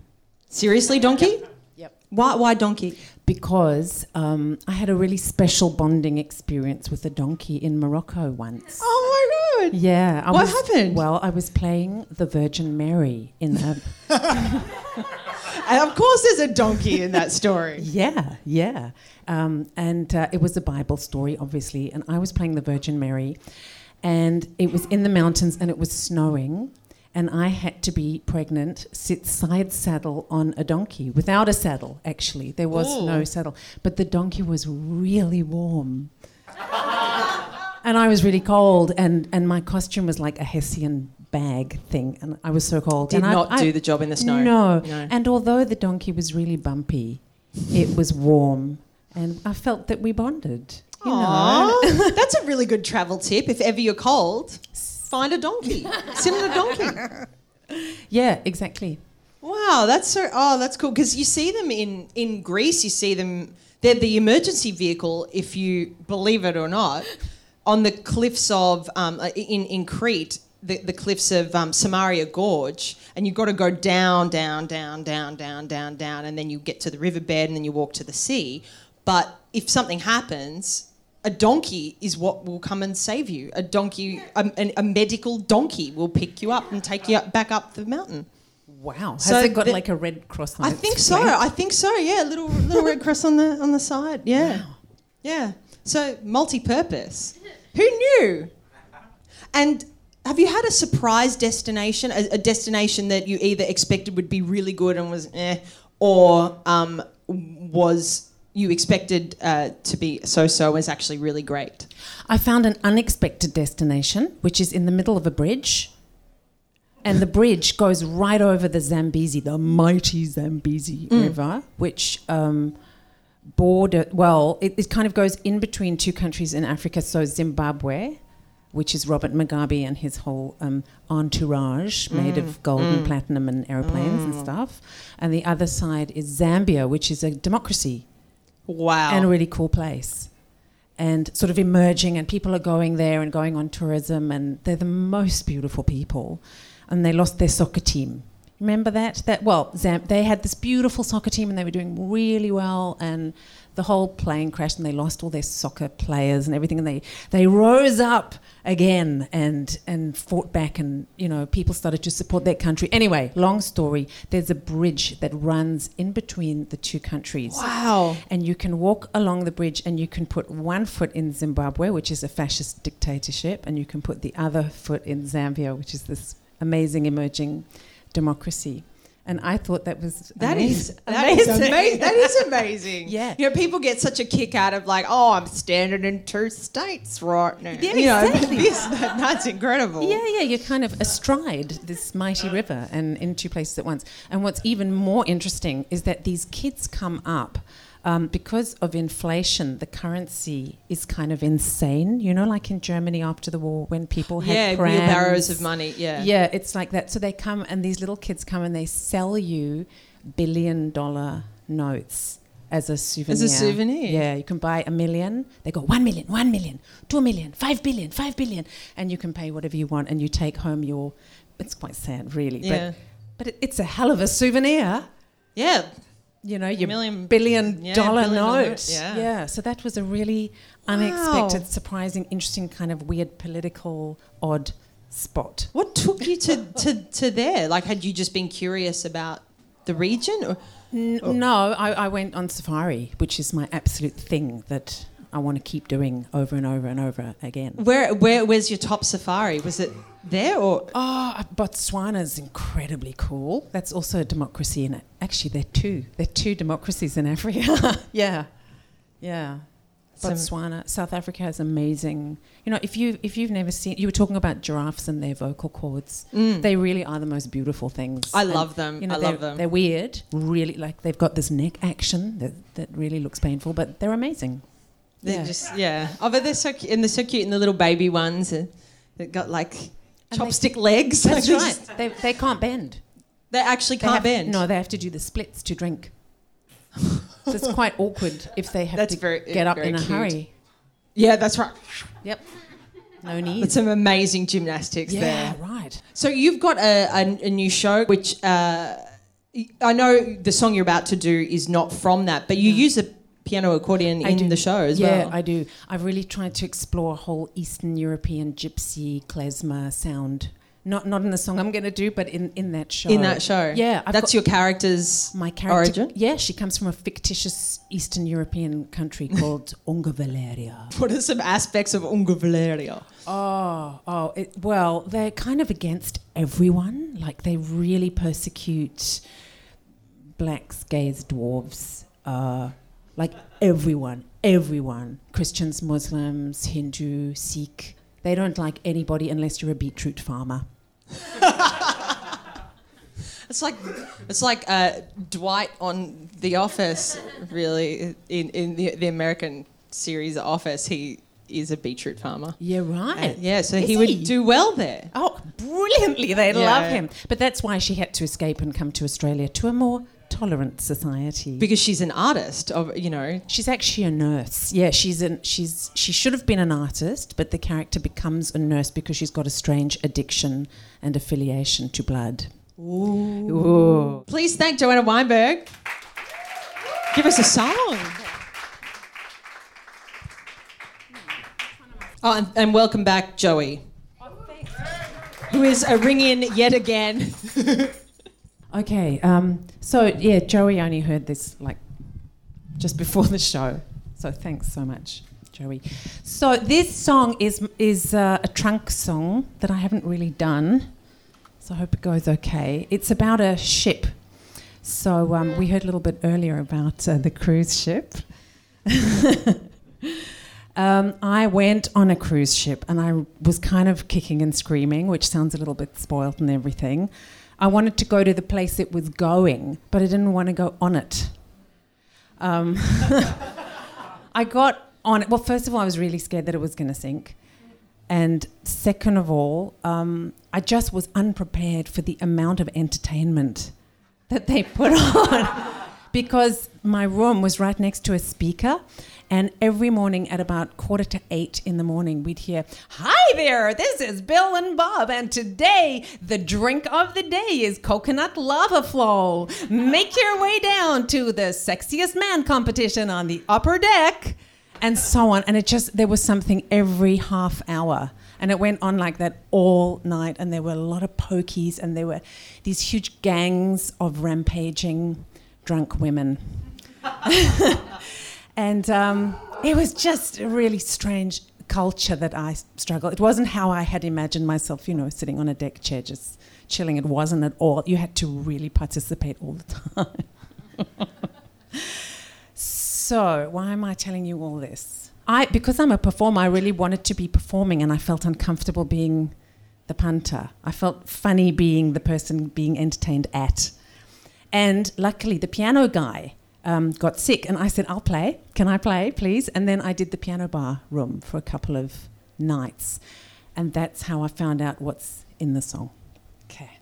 Seriously, donkey? Yep. Why why donkey? Because um, I had a really special bonding experience with a donkey in Morocco once. Oh my god. Yeah. I What was- happened? Well, I was playing the Virgin Mary in a. And of course, there's a donkey in that story. yeah, yeah. Um, and uh, it was a Bible story, obviously. And I was playing the Virgin Mary, and it was in the mountains and it was snowing. And I had to be pregnant, sit side saddle on a donkey without a saddle, actually. There was no saddle. But the donkey was really warm. and I was really cold, and, and my costume was like a Hessian bag thing, and I was so cold. Did and I- not I- do the job in the snow. No. No. And although the donkey was really bumpy, it was warm, and I felt that we bonded. You know? That's a really good travel tip. If ever you're cold, find a donkey. Sit on a donkey. Yeah, exactly. Wow, that's so. Oh, that's cool. Because you see them in in Greece. You see them. They're the emergency vehicle, if you believe it or not, on the cliffs of um, uh, in in Crete. The, the cliffs of um, Samaria Gorge, and you've got to go down, down, down, down, down, down, down, and then you get to the riverbed, and then you walk to the sea. But if something happens, a donkey is what will come and save you. A donkey, a, a, a medical donkey, will pick you up and take you up, back up the mountain. Wow. Has So it got the- like a red cross on I think so. I think so. Yeah, little little red cross on the on the side. Yeah, yeah. So multi-purpose. Who knew? And have you had a surprise destination, a, a destination that you either expected would be really good and was eh, or um, was you expected uh, to be so-so was actually really great? I found an unexpected destination, which is in the middle of a bridge. And the bridge goes right over the Zambezi, the mighty Zambezi Mm. River, which um, border. Well, it, it kind of goes in between two countries in Africa. So Zimbabwe, which is Robert Mugabe and his whole um, entourage made of gold and mm. platinum and airplanes and stuff, and the other side is Zambia, which is a democracy Wow. and a really cool place. And sort of emerging, and people are going there and going on tourism, and they're the most beautiful people. And they lost their soccer team. Remember that? That well, Zam- they had this beautiful soccer team, and they were doing really well. And the whole plane crashed, and they lost all their soccer players and everything. And they they rose up again and and fought back, and you know people started to support their country. Anyway, long story. There's a bridge that runs in between the two countries wow. and you can walk along the bridge and you can put one foot in Zimbabwe, which is a fascist dictatorship, and you can put the other foot in Zambia, which is this amazing emerging democracy. And I thought that was That is amazing. that is amazing. That is amazing. Yeah. You know, people get such a kick out of like, oh, I'm standing in two states right now. Yeah, you know, exactly. this- that's incredible. Yeah, yeah, you're kind of astride this mighty river and in two places at once. And what's even more interesting is that these kids come up um, because of inflation. The currency is kind of insane. You know, like in Germany after the war when people had Yeah, prams. wheelbarrows of money. Yeah. Yeah, it's like that. So they come and these little kids come and they sell you billion dollar notes as a souvenir. As a souvenir? Yeah, you can buy a million. They go one million, one million, two million, five billion, five billion, and you can pay whatever you want, and you take home your. It's quite sad, really. Yeah. But but it, it's a hell of a souvenir. Yeah. You know, your Million- billion yeah, dollar billion note. yeah. yeah. So that was a really unexpected, surprising, interesting kind of weird political odd spot. What took you to, to, to there? Like, had you just been curious about the region? Or? N- oh. No, I, I went on safari, which is my absolute thing that I want to keep doing over and over and over again. Where, where, where's your top safari? Was it there or? Oh, Botswana's incredibly cool. That's also a democracy in it. Actually, they're two. They're two democracies in Africa. yeah, yeah. Botswana, South Africa is amazing. You know, if you if you've never seen, you were talking about giraffes and their vocal cords. They really are the most beautiful things. Mm. I And, love them. You know, I love them. They're weird, really. Like they've got this neck action that that really looks painful, but they're amazing. They're Yeah. just yeah. Oh, but they're so cute, and they're so cute, and the little baby ones uh, that got like And they- chopstick legs. That's Like, right. They they can't bend. They actually can't have- bend. No, they have to do the splits to drink. so it's quite awkward if they have That's to very- get up in a cute. hurry. Yeah, that's right. Yep. No need. That's some amazing gymnastics yeah, there. right. So you've got a, a, a new show, which uh, I know the song you're about to do is not from that, but you use a piano accordion I in do. the show as yeah, well. Yeah, I do. I've really tried to explore a whole Eastern European gypsy klezmer sound. Not not in the song I'm going to do, but in, in that show. in that show. Yeah, I've that's your character's my character. origin. Yeah, she comes from a fictitious Eastern European country called Unga Valeria. What are some aspects of Unga Valeria? Oh, oh, it, well, they're kind of against everyone. Like they really persecute blacks, gays, dwarves, uh, like everyone, everyone. Christians, Muslims, Hindu, Sikh. They don't like anybody unless you're a beetroot farmer. It's like it's like uh, Dwight on The Office, really. In, in the, the American series Office, he is a beetroot farmer. Yeah, right. Uh, yeah, so Is he would do well there. Oh, brilliantly. They Yeah. love him. But that's why she had to escape and come to Australia to a more tolerant society. Because she's an artist, of you know. She's actually a nurse. Yeah, she's an she's she should have been an artist, but the character becomes a nurse because she's got a strange addiction and affiliation to blood. Ooh. Please thank Joanna Weinberg. Give us a song. Oh, and, and welcome back, Joey. Oh, Who is a ring in yet again. Okay, um, so yeah, Joey only heard this like just before the show, so thanks so much, Joey. So this song is is uh, a trunk song that I haven't really done, so I hope it goes okay. It's about a ship. So um, we heard a little bit earlier about uh, the cruise ship. Um, I went on a cruise ship and I was kind of kicking and screaming, which sounds a little bit spoilt and everything. I wanted to go to the place it was going, but I didn't want to go on it. Um, I got on it. Well, first of all, I was really scared that it was going to sink. And second of all, um, I just was unprepared for the amount of entertainment that they put on because my room was right next to a speaker. And every morning at about quarter to eight in the morning, we'd hear, Hi there, this is Bill and Bob, and today the drink of the day is coconut lava flow. Make your way down to the sexiest man competition on the upper deck, and so on. And it just, there was something every half hour. And it went on like that all night, and there were a lot of pokies, and there were these huge gangs of rampaging drunk women. and um, it was just a really strange culture that I struggled. It wasn't how I had imagined myself, you know, sitting on a deck chair just chilling. It wasn't at all. You had to really participate all the time. so, why am I telling you all this? I because I'm a performer, I really wanted to be performing and I felt uncomfortable being the punter. I felt funny being the person being entertained at. And luckily, the piano guy um, got sick, and I said, I'll play. Can I play, please? And then I did the piano bar room for a couple of nights. And that's how I found out what's in the song. Okay.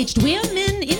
Middle-aged women in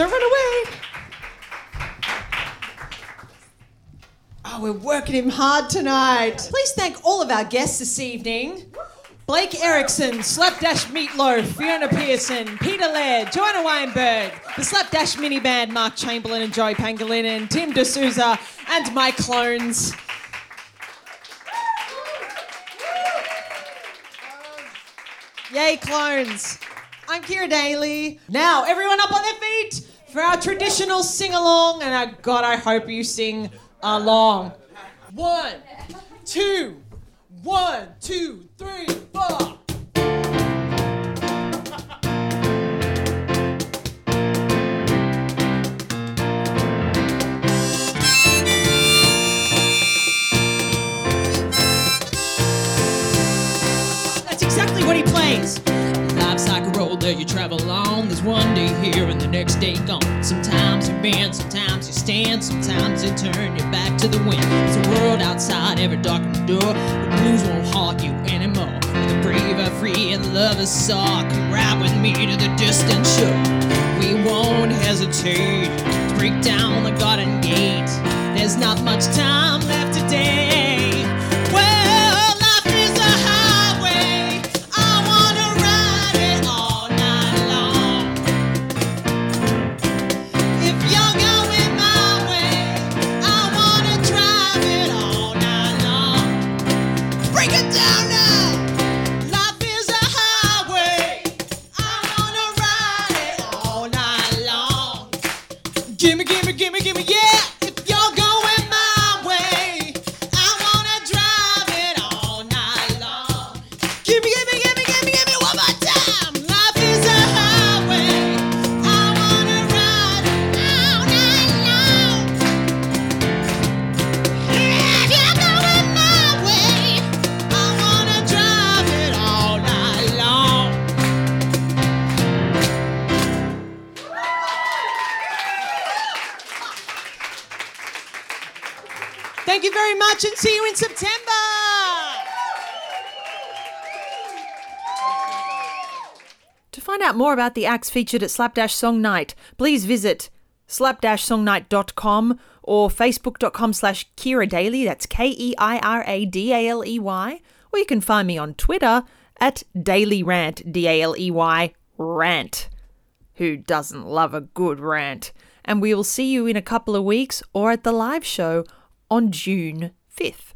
Don't run away. Oh, we're working him hard tonight. Please thank all of our guests this evening. Blake Erickson, Slapdash Meatloaf, Fiona Pearson, Peter Laird, Joanna Weinberg, the Slapdash mini band, Mark Chamberlain and Joey and Tim D'Souza, and my clones. Yay, clones. I'm Keira Daley. Now, everyone up on their feet for our traditional sing along, and uh, God, I hope you sing along. One, two, one, two, three, four. That's exactly what he plays. Life's like a road that you travel day gone. Sometimes you bend, sometimes you stand, sometimes you turn your back to the wind. There's a world outside every darkened door. The blues won't haunt you anymore. The brave are free and love is saw. Come ride with me to the distant shore. We won't hesitate to break down the garden gate. There's not much time left today. More about the acts featured at Slapdash Song Night, please visit slapdashsongnight.com or facebook.com slash Keira Daley, that's K-E-I-R-A-D-A-L-E-Y, or you can find me on Twitter at Daley Rant, D-A-L-E-Y, rant. Who doesn't love a good rant? And we will see you in a couple of weeks or at the live show on June 5th.